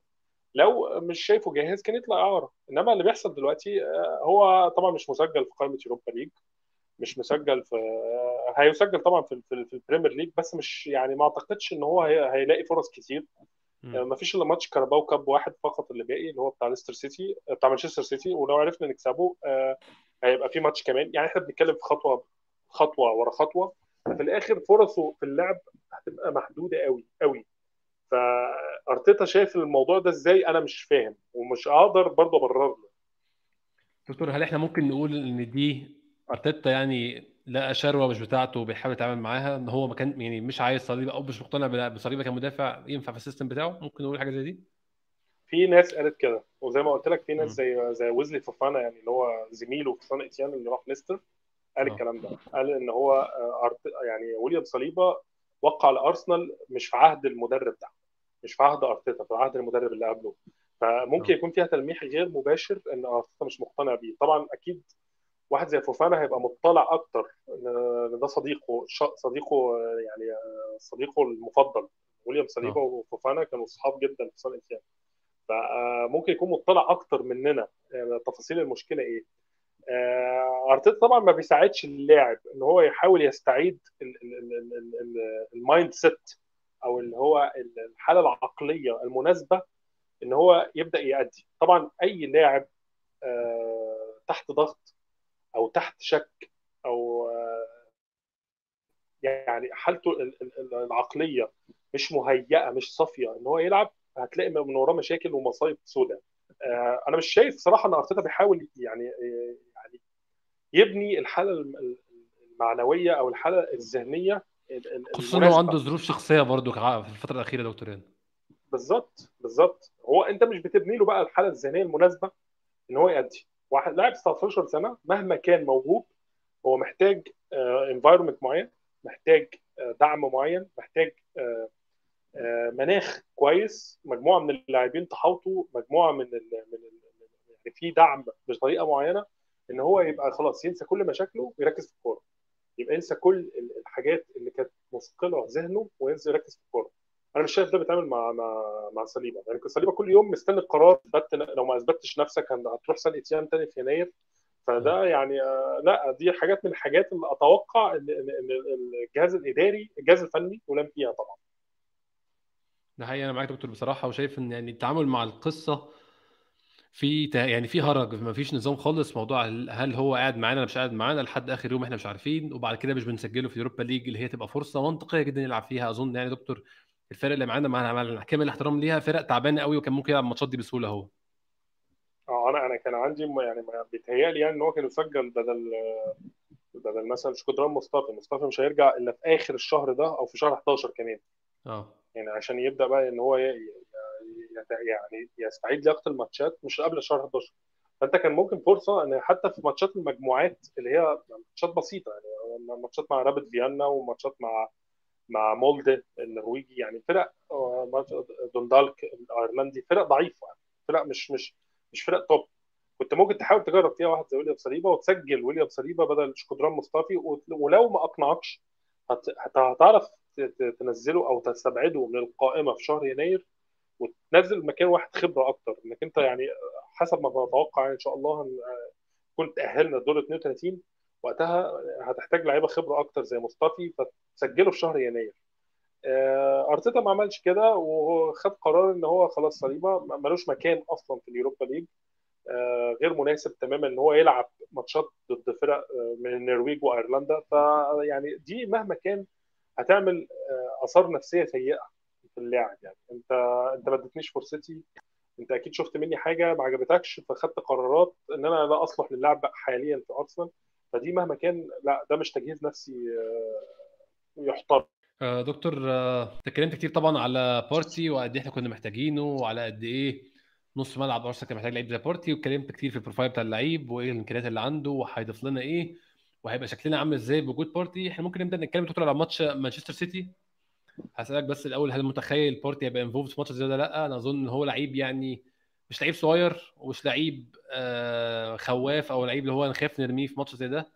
S2: لو مش شايفه جاهز كان يطلع اعاره إنما اللي بيحصل دلوقتي آه، هو طبعا مش مسجل في قائمة Europa League. مش مسجل في آه، هيسجل طبعا في في, ال Premier League. بس مش يعني ما أعتقدش إن هو هيلاقي فرص كتير. آه، ما فيش إلا ماتش Carabao Cup واحد فقط اللي باقي اللي هو بتاع ليستر سيتي بتاع مانشستر سيتي ولو عرفنا نكسبه هيبقى في ماتش كمان. يعني إحنا بنتكلم في خطوة خطوة ورا خطوة. في الآخر فرصه في اللعب هتبقى محدودة قوي قوي فارتيتا شايف الموضوع ده إزاي؟ أنا مش فاهم ومش هقدر برضه أبرر له.
S1: دكتور هل إحنا ممكن نقول إن دي أرتيتا يعني لقى شروة مش بتاعته وبيحاول يتعامل معاها إن هو ما كان يعني مش عايز صليبه أو مش مقتنع بصليبة كمدافع ينفع في ال system بتاعه ممكن نقول حاجة زي دي؟
S2: في ناس قالت كده وزي ما قلت لك في ناس زي زي ويزلي فوفانا يعني اللي هو زميله في سان إتيان اللي راح ليستر قال أوه. الكلام ده قال إن هو آه، يعني ويليام صليبة وقع لأرسنال مش في عهد المدرب ده مش في عهد أرتيتا في عهد المدرب اللي قبله. فممكن يكون فيها تلميح غير مباشر إن أرتيتا مش مقتنع بيه. طبعا أكيد واحد زي فوفانا هيبقى مطلع أكتر ان ده صديقه صديقه يعني صديقه المفضل. ويليام صليبا وفوفانا كانوا اصحاب جدا في سانت اتيان فممكن يكون مطلع أكتر مننا. يعني تفاصيل المشكلة إيه؟ آه، أرتيتا طبعا ما بيساعدش اللاعب إن هو يحاول يستعيد ال mindset أو اللي هو الحالة العقلية المناسبة إن هو يبدأ يأدي. طبعا أي لاعب آه، تحت ضغط أو تحت شك أو آه، يعني حالته العقلية مش مهيئة مش صافية إن هو يلعب هتلاقي من وراه مشاكل ومصايب سوداء أنا مش شايف صراحة إن أرتيتا بيحاول يعني يبني الحالة المعنوية أو الحالة الذهنية
S1: خصوصا هو عنده ظروف شخصية برضو في الفترة الأخيرة دكتور يعني
S2: بالظبط بالظبط. هو أنت مش بتبني له بقى الحالة الذهنية المناسبة إن هو يأدي. واحد لاعب 19 سنة مهما كان موهوب هو محتاج انفايرمنت آه، معين محتاج آه، دعم معين محتاج آه، مناخ كويس مجموعة من اللاعبين تحاوطوا مجموعة من ال من ال يعني في دعم بطريقة معينة إن هو يبقى خلاص ينسى كل مشاكله ويركز في الكورة. يبقى ينسى كل الحاجات اللي كانت مثقله ذهنه وينسى يركز في الكورة. أنا مش شايف ده بيتعامل مع مع مع صليبه يعني صليبه كل يوم مستني القرار. اثبت لو ما أثبتش نفسك هتروح سان إتيان تاني في يناير. فده يعني آه، لا دي حاجات من الحاجات اللي أتوقع ان ان الجهاز الإداري الجهاز الفني ولم فيها طبعا.
S1: ده حقيقي أنا معاك دكتور بصراحة وشايف إن يعني التعامل مع القصة في يعني في هرج ما فيش نظام خالص. موضوع هل هو قاعد معانا ولا مش قاعد معانا لحد آخر يوم إحنا مش عارفين وبعد كده مش بنسجله في أوروبا ليج اللي هي تبقى فرصة منطقية جدا يلعب فيها. أظن يعني دكتور الفرق اللي معانا مع كامل الاحترام ليها فرق تعبانة قوي وكان ممكن يلعب الماتشات دي بسهولة أهو.
S2: آه أنا أنا كان عندي يعني بيتهيألي يعني إن هو كان يسجل بدل بدل مثلا شكودران مصطفى. مصطفى مش هيرجع إلا في آخر الشهر ده أو في شهر 11 كمان. آه. يعني عشان يبدأ بقى إن هو يعني يستعيد لياقة الماتشات مش قبل شهر 11 فأنت كان ممكن فرصة إن حتى في ماتشات المجموعات اللي هي ماتشات بسيطة يعني ماتشات مع رابط فيينا وماتشات مع مع مولد النرويجي يعني فرق آه، دوندالك الأيرلندي فرق ضعيفه يعني. فرق مش مش مش فرق توب كنت ممكن تحاول تجرب فيها واحد زي ويليام صليبا وتسجل ويليام صليبا بدل شكودران مصطفي ولو ما أقنعكش هتعرف تنزله أو تستبعده من القائمة في شهر يناير وتنزل مكان واحد خبرة أكتر إنك أنت يعني حسب ما نتوقع يعني إن شاء الله كنت تاهلنا دور 32 وقتها هتحتاج لعيبة خبرة أكتر زي مصطفي فتسجله في شهر يناير. آه، أرتيتا ما عملش كده وخد قرار إن هو خلاص صليبة ملوش مكان أصلا في اليوروبا ليج. آه، غير مناسب تماما إن هو يلعب ماتشات ضد فرق آه، من النرويج وأيرلندا. فيعني دي مهما كان هتعمل آثار نفسية سيئة في اللاعب. يعني أنت أنت ما اديتنيش فرصتي. أنت أكيد شفت مني حاجة ما عجبتكش فخدت قرارات إن أنا لا أصلح للعب حاليا في أرسنال. فدي مهما كان لا ده مش تجهيز نفسي آه، يحترم.
S1: آه دكتور آه، اتكلمت كتير طبعا على بارتي وقد إيه إحنا كنا محتاجينه وعلى قد إيه نص ملعب أرسنال كان محتاج لعيب زي بارتي واتكلمت كتير في ال profile بتاع اللعيب وإيه الإمكانيات اللي عنده وهيضيف لنا إيه وهيبقى شكلنا عامل إزاي بوجود بارتي. إحنا ممكن نبدأ نتكلم دكتور على ماتش مانشستر سيتي. هسألك بس الأول هل متخيل بارتي هيبقى involved في ماتش زي ده لأ؟ أنا أظن إن هو لعيب يعني مش لعيب صغير ومش لعيب آه خواف أو لعيب اللي هو نخاف نرميه في ماتش زي ده.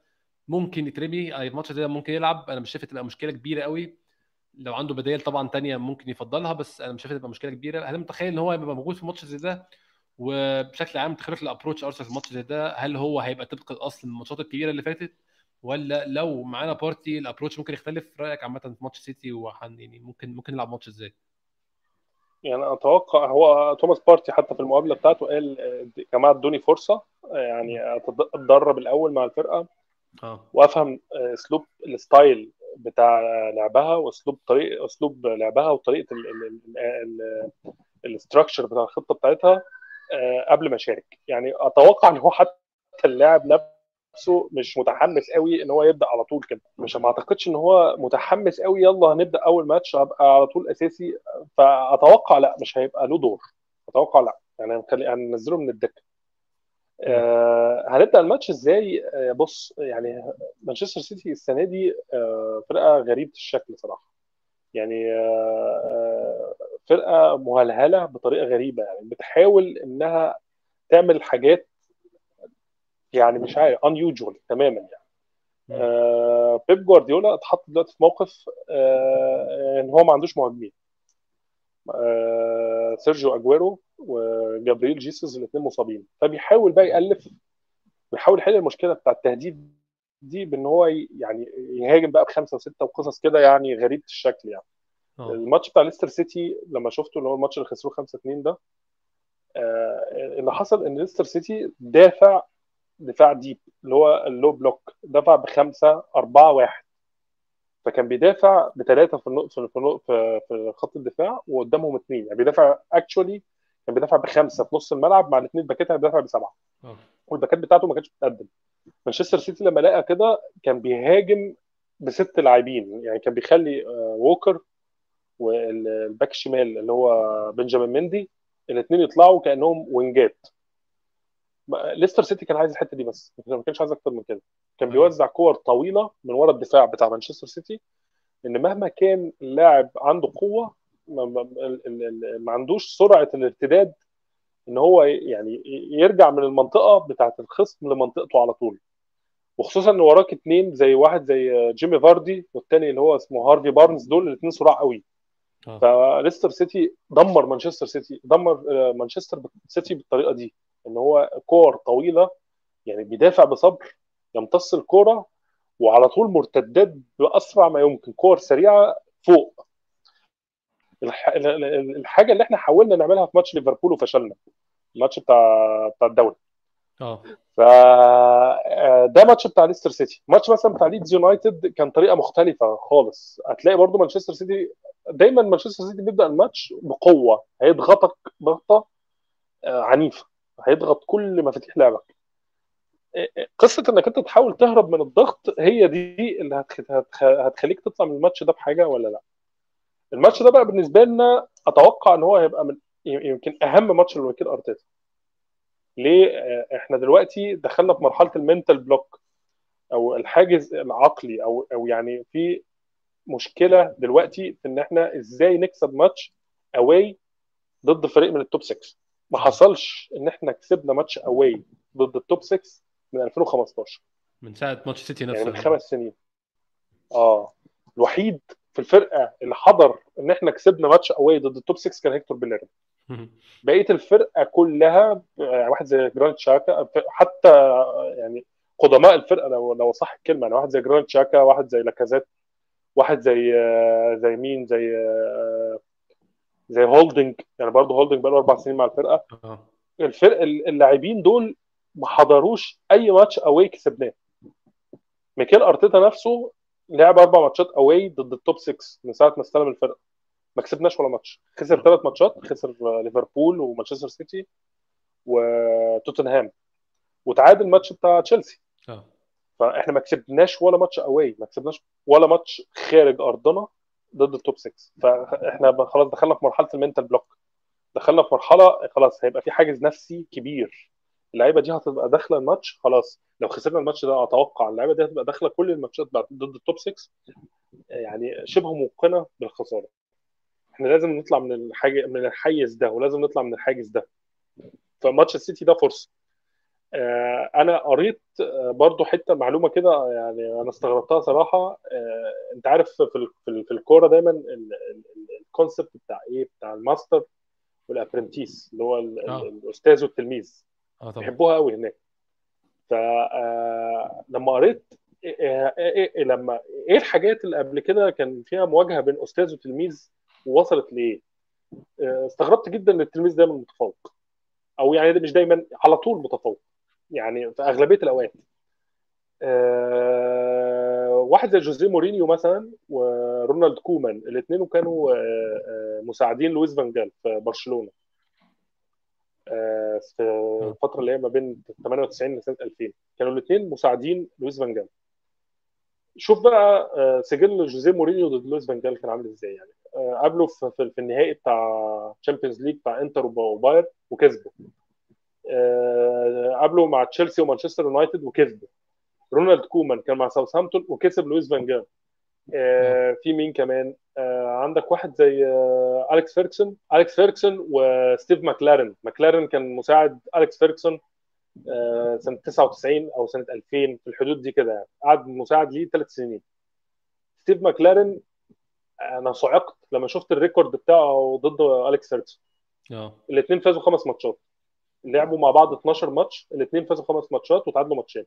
S1: ممكن يترمي أي ماتش زي ده ممكن يلعب. أنا مش شايف تبقى مشكلة كبيرة قوي. لو عنده بدائل طبعا تانية ممكن يفضلها بس أنا مش شايف تبقى مشكلة كبيرة. هل متخيل إن هو يبقى موجود في ماتش زي ده؟ وبشكل عام تخيلك ال approach أرسنال في ماتش زي ده. هل هو هيبقى طبق الأصل من الماتشات الكبيرة اللي فاتت؟ ولا لو معانا بارتي ال approach ممكن يختلف؟ رأيك عامة في ماتش سيتي وإحنا يعني ممكن ممكن نلعب ماتش إزاي؟
S2: يعني أتوقع هو توماس بارتي حتى في المقابلة بتاعته قال يا جماعة ادوني فرصة يعني أتدرب الأول مع الفرقة
S1: آه.
S2: وأفهم أسلوب ال style بتاع لعبها وأسلوب طريق أسلوب لعبها وطريقة ال structure بتاع الخطة بتاعتها آه، قبل ما أشارك. يعني أتوقع إن هو حتى اللاعب نفسه مش متحمس قوي إن هو يبدأ على طول كده. مش ما أعتقدش إن هو متحمس قوي يلا هنبدأ أول ماتش هبقى على طول أساسي. فأتوقع لأ مش هيبقى له دور. أتوقع لأ. يعني هننزله من الدكة. آه هنبدأ الماتش إزاي؟ آه بص يعني مانشستر سيتي السنة دي آه فرقة غريبة الشكل صراحة. يعني آه آه، فرقة مهلهلة بطريقة غريبة. يعني بتحاول إنها تعمل حاجات يعني مش عارف unusual تماما يعني. آه بيب جوارديولا اتحط دلوقتي في موقف آه إن هو ما عندوش مهاجمين. آه سيرجيو أجويرو وجابرييل جيسوس الاثنين مصابين. فبيحاول بقى يألف بيحاول يحل المشكلة بتاع التهديد دي بإن هو يعني يهاجم بقى بخمسة وستة وقصص كده يعني غريبه الشكل يعني.
S1: آه.
S2: الماتش بتاع ليستر سيتي لما شفته اللي هو الماتش اللي خسروه 5 2 ده آه اللي حصل إن ليستر سيتي دافع دفاع deep اللي هو ال low block دفع بخمسة أربعة واحد. فكان بيدافع بثلاثه في في في في- في خط الدفاع وقدامهم اثنين يعني بيدافع actually كان بيدافع بخمسة في نص الملعب مع الاثنين باكات بيدافع بسبعة.
S1: آه.
S2: والباكات بتاعته ما كانتش بتقدم. مانشستر سيتي لما لقى كده كان بيهاجم بست لاعبين. يعني كان بيخلي آه، ووكر والباك الشمال اللي هو بنجامين مندي الاثنين يطلعوا كأنهم وينجات. ليستر سيتي كان عايز الحتة دي بس. ما كانش عايز أكتر من كده. كان
S1: آه.
S2: بيوزع كور طويلة من ورا الدفاع بتاع مانشستر سيتي إن مهما كان اللاعب عنده قوة ما, ما, عندوش سرعة الارتداد إن هو يعني يرجع من المنطقة بتاعة الخصم لمنطقته على طول. وخصوصا إن وراك اتنين زي واحد زي جيمي فاردي والتاني اللي هو اسمه هارفي بارنز دول الاثنين سراع قوي.
S1: آه.
S2: فليستر سيتي دمر مانشستر سيتي دمر آه، مانشستر سيتي بالطريقة دي. إن هو كور طويلة يعني بيدافع بصبر يمتص الكورة وعلى طول مرتدات بأسرع ما يمكن كور سريعة فوق. الح... ال- ال- الحاجة اللي إحنا حاولنا نعملها في ماتش ليفربول وفشلنا الماتش بتاع بتاع الدوري.
S1: آه.
S2: ف آه، ده ماتش بتاع ليستر سيتي. ماتش مثلا بتاع ليدز يونايتد كان طريقة مختلفة خالص. هتلاقي برضو مانشستر سيتي دايما مانشستر سيتي بيبدأ الماتش بقوة. هيضغطك ضغطة آه، عنيفة. هيضغط كل مفاتيح لعبك آه، آه، قصة إنك أنت تحاول تهرب من الضغط هي دي اللي هتخ- هتخ- هتخليك تطلع من الماتش ده بحاجة ولا لأ. الماتش ده بقى بالنسبة لنا أتوقع إن هو هيبقى من يمكن أهم ماتش لميكيل أرتيتا. ليه؟ آه، إحنا دلوقتي دخلنا في مرحلة ال mental block أو الحاجز العقلي أو أو يعني في مشكلة دلوقتي في إن إحنا إزاي نكسب ماتش away ضد فريق من ال top 6 ما حصلش إن إحنا كسبنا ماتش away ضد ال top 6 من 2015
S1: من ساعة ماتش سيتي
S2: يعني
S1: نفسه
S2: من خمس سنين. آه. الوحيد في الفرقة اللي حضر إن إحنا كسبنا ماتش away ضد ال top 6 كان هيكتور بيليرين بقية الفرقة كلها يعني واحد زي جرانيت تشاكا حتى يعني قدماء الفرقة لو لو صح الكلمة يعني واحد زي جرانيت تشاكا واحد زي لاكازيت واحد زي زي مين؟ زي زي هولدنج يعني برضه هولدنج بقى له أربع سنين مع الفرقة.
S1: آه.
S2: الفرق اللاعبين دول ما حضروش أي ماتش away كسبناه. ميكيل أرتيتا نفسه لعب أربع ماتشات away ضد ال top 6 من ساعة ما استلم الفرقة. ما كسبناش ولا ماتش. خسر ثلاث ماتشات خسر ليفربول ومانشستر سيتي وتوتنهام. وتعادل الماتش بتاع تشيلسي.
S1: آه.
S2: فإحنا ما كسبناش ولا ماتش away ما كسبناش ولا ماتش خارج أرضنا. ضد ال top 6 فاحنا خلاص دخلنا في مرحلة ال mental block دخلنا في مرحلة خلاص هيبقى في حاجز نفسي كبير. اللعيبة دي هتبقى داخلة الماتش خلاص. لو خسرنا الماتش ده أتوقع اللعيبة دي هتبقى داخلة كل الماتشات ضد ال top 6 يعني شبه موقنة بالخسارة. إحنا لازم نطلع من الحاجة من الحيز ده ولازم نطلع من الحاجز ده. فماتش السيتي ده فرصة. أنا قريت آه، برضو حتة معلومة كده يعني أنا استغربتها صراحة. آه، أنت عارف في في ال- في الكورة دايما ال concept بتاع إيه؟ بتاع الماستر وال apprentice اللي هو ال- ال- الأستاذ والتلميذ.
S1: طبعا.
S2: بيحبوها قوي هناك. فلما قريت إيه إيه إيه لما إيه الحاجات اللي قبل كده كان فيها مواجهة بين أستاذ وتلميذ ووصلت لإيه؟ آه، استغربت جدا إن التلميذ دايما متفوق. أو يعني ده مش دايما على طول متفوق. يعني في أغلبية الأوقات. آه، واحد زي جوزيه مورينيو مثلا ورونالد كومان الاثنين كانوا آه، آه، مساعدين لويس فان جال في برشلونة. في الفترة اللي هي ما بين 98 لسنة 2000 كانوا الاثنين مساعدين لويس فان جال. شوف بقى سجل جوزيه مورينيو ضد لويس فان جال كان عامل إزاي يعني. قابله في النهائي بتاع Champions League بتاع إنتر وبايرن وكسبه. قابله مع تشيلسي ومانشستر يونايتد وكسبه رونالد كومان كان مع ساوثهامبتون وكسب لويس فان جال آه، في مين كمان؟ آه، عندك واحد زي آه، أليكس فيرجسون أليكس فيرجسون وستيف ماكلارن ماكلارن كان مساعد أليكس فيرجسون آه، سنة 99 أو سنة 2000 في الحدود دي كده يعني. قعد مساعد ليه ثلاث سنين. ستيف ماكلارن أنا صعقت لما شفت ال record بتاعه ضد أليكس فيرجسون
S1: آه.
S2: الاثنين فازوا خمس ماتشات. لعبوا مع بعض 12 ماتش الاثنين فازوا خمس ماتشات وتعادلوا ماتشين.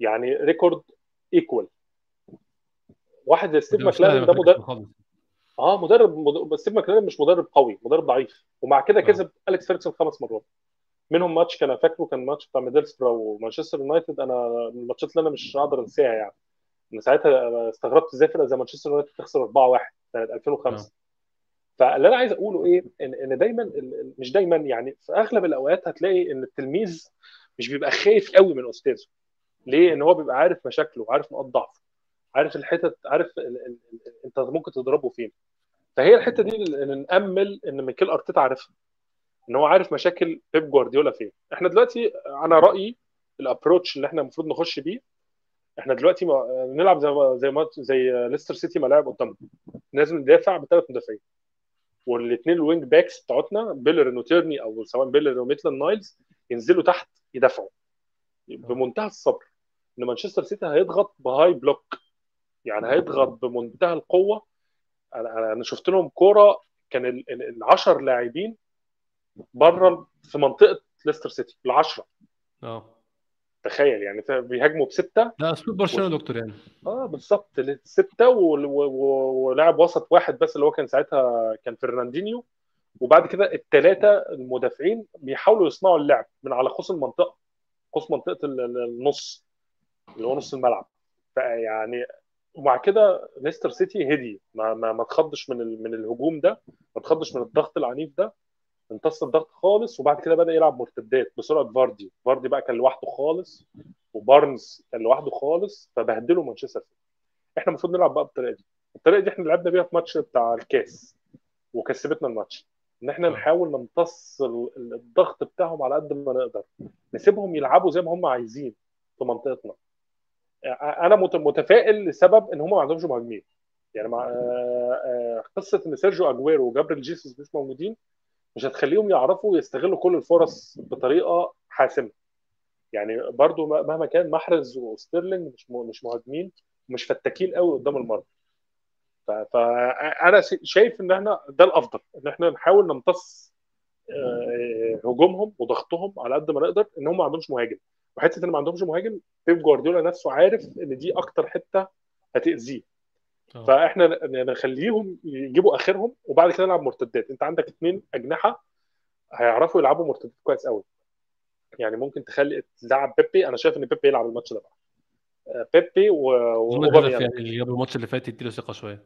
S2: يعني record equal واحد زي ستيف ماكلارن
S1: ما
S2: ده مدرب آه مدرب, بس ستيف ماكلارن مش مدرب قوي مدرب ضعيف. ومع كده
S1: آه.
S2: كسب أليكس فيرجسون خمس مرات. منهم ماتش كان فاكره كان ماتش بتاع ميدلسبرا ومانشستر يونايتد. أنا الماتشات اللي أنا مش هقدر أنساها يعني. من ساعتها استغربت إزاي فرقة زي مانشستر يونايتد تخسر 4-1 سنة 2005
S1: آه
S2: فاللي أنا عايز أقوله إيه ان إن دايما مش دايما يعني في أغلب الأوقات هتلاقي إن التلميذ مش بيبقى خايف قوي من أستاذه. ليه؟ إن هو بيبقى عارف مشاكله عارف نقاط ضعفه عارف الحتت عارف ال... ال... ال... أنت ممكن تضربه فين. فهي الحتة دي اللي نأمل إن ميكيل أرتيتا عارفها إن هو عارف مشاكل بيب جوارديولا فين. إحنا دلوقتي أنا رأيي ال approach اللي إحنا المفروض نخش بيه إحنا دلوقتي ما... نلعب زي ما... زي ما... زي ليستر سيتي ما لعب قدامنا. لازم ندافع بثلاث مدافعين. والاثنين ال wing backs بتاعتنا بيليرين وتيرني أو سواء بيليرين وميتلاند نايلز ينزلوا تحت يدافعوا بمنتهى الصبر إن مانشستر سيتي هيضغط ب high block يعني هيضغط بمنتهى القوة. أنا أنا شفت لهم كورة كان ال 10 لاعبين بره في منطقة ليستر سيتي العشرة.
S1: آه.
S2: تخيل يعني بيهاجموا بستة.
S1: لا أسلوب برشلونة دكتور يعني.
S2: آه بالظبط سته و- و- و- ولاعب وسط واحد بس اللي هو كان ساعتها كان فرناندينيو. وبعد كده الثلاثه المدافعين بيحاولوا يصنعوا اللعب من على قوس المنطقة قوس منطقة ال- ال- النص اللي هو نص الملعب. فيعني ومع كده ليستر سيتي هدي. ما ما ما تخضش من ال- من الهجوم ده ما تخضش من الضغط العنيف ده. امتص الضغط خالص وبعد كده بدأ يلعب مرتدات بسرعة فاردي. فاردي بقى كان لوحده خالص وبارنز كان لوحده خالص فبهدلوا مانشستر سيتي. إحنا المفروض نلعب بقى بالطريقة دي. الطريقة دي إحنا لعبنا بيها في ماتش بتاع الكاس وكسبتنا الماتش. إن إحنا
S1: آه.
S2: نحاول نمتص ال- ال- الضغط بتاعهم على قد ما نقدر. نسيبهم يلعبوا زي ما هم عايزين في منطقتنا. أنا مت- متفائل لسبب إن هم ما عندهمش مهاجمين. يعني مع آه، آه، قصة إن سيرجيو أجويرو وجابريل جيسوس مش موجودين مش هتخليهم يعرفوا يستغلوا كل الفرص بطريقة حاسمة. يعني برضو مهما كان محرز وستيرلينج مش مش مهاجمين مش فتاكين قوي قدام المرمى. فانا شايف إن إحنا ده الأفضل إن إحنا نحاول نمتص آه، هجومهم وضغطهم على قد ما نقدر إن هم ما عندهمش مهاجم. وحتة إن ما عندهمش مهاجم بيب جوارديولا نفسه عارف إن دي أكتر حتة هتأذيه.
S1: آه.
S2: فاحنا نخليهم يجيبوا آخرهم وبعد كده نلعب مرتدات. انت عندك اثنين أجنحة هيعرفوا يلعبوا مرتدات كويس قوي. يعني ممكن تخلي تلعب بيبي. أنا شايف إن بيبي يلعب الماتش ده بقى. آه، بيبي و-
S1: يعني اللي جاب الماتش اللي فات يديله ثقة شوية.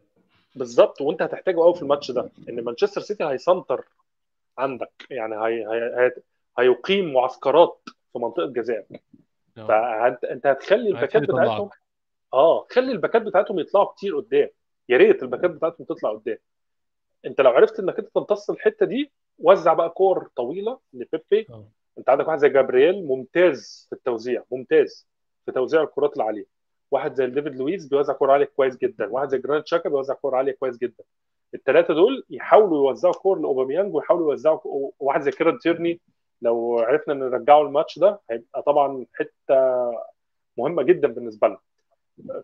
S2: بالظبط. وأنت هتحتاجه قوي في الماتش ده. إن مانشستر سيتي هيسنتر عندك. يعني هي هي هي هيقيم معسكرات في منطقة جزائك
S1: آه.
S2: فانت أنت هتخلي الباكات بتاعتهم آه خلي الباكات بتاعتهم يطلعوا كتير قدام. يا ريت الباكات بتاعتهم تطلع قدام. انت لو عرفت انك انت تمتص الحتة دي وزع بقى كور طويلة لبيبي.
S1: آه.
S2: انت عندك واحد زي جابرييل ممتاز في التوزيع ممتاز في توزيع الكرات العالية. واحد زي ديفيد لويس بيوزع كرة عالية كويس جدا. واحد زي جرانيت تشاكا بيوزع كرة عالية كويس جدا. الثلاثه دول يحاولوا يوزعوا كور لأوباميانج ويحاولوا يوزعوا وواحد زي كيران تيرني لو عرفنا نرجعه الماتش ده هيبقى طبعا حتة مهمة جدا بالنسبة لنا.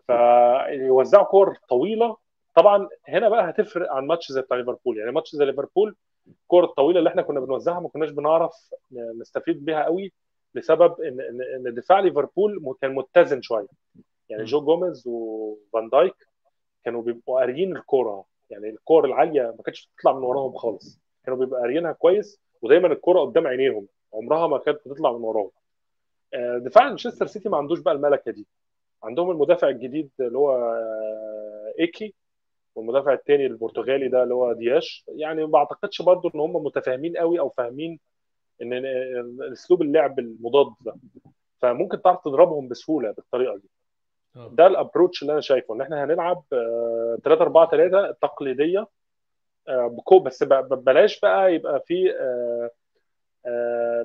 S2: فيوزعوا كور طويلة. طبعا هنا بقى هتفرق عن ماتش زي بتاع ليفربول. يعني ماتش زي ليفربول الكور الطويلة اللي إحنا كنا بنوزعها ما كناش بنعرف نستفيد بيها قوي لسبب ان ان إن دفاع ليفربول كان متزن شوية. يعني جو جوميز وفان دايك كانوا بيبقوا قاريين الكورة. يعني الكور العالية ما كانتش بتطلع من وراهم خالص. كانوا بيبقوا قاريينها كويس ودايما الكورة قدام عينيهم. عمرها ما كانت بتطلع من وراهم. آه، دفاع مانشستر سيتي ما عندوش بقى الملكة دي. عندهم المدافع الجديد اللي هو آه، آكي والمدافع الثاني البرتغالي ده اللي هو دياز. يعني ما أعتقدش برضو إن هم متفاهمين قوي أو فاهمين إن أسلوب اللعب المضاد ده. فممكن تعرف تضربهم بسهولة بالطريقة دي. آه. ده الأبروتش اللي أنا شايفه إن إحنا هنلعب 3 4 3 تقليدية بكو بس بلاش بقى يبقى في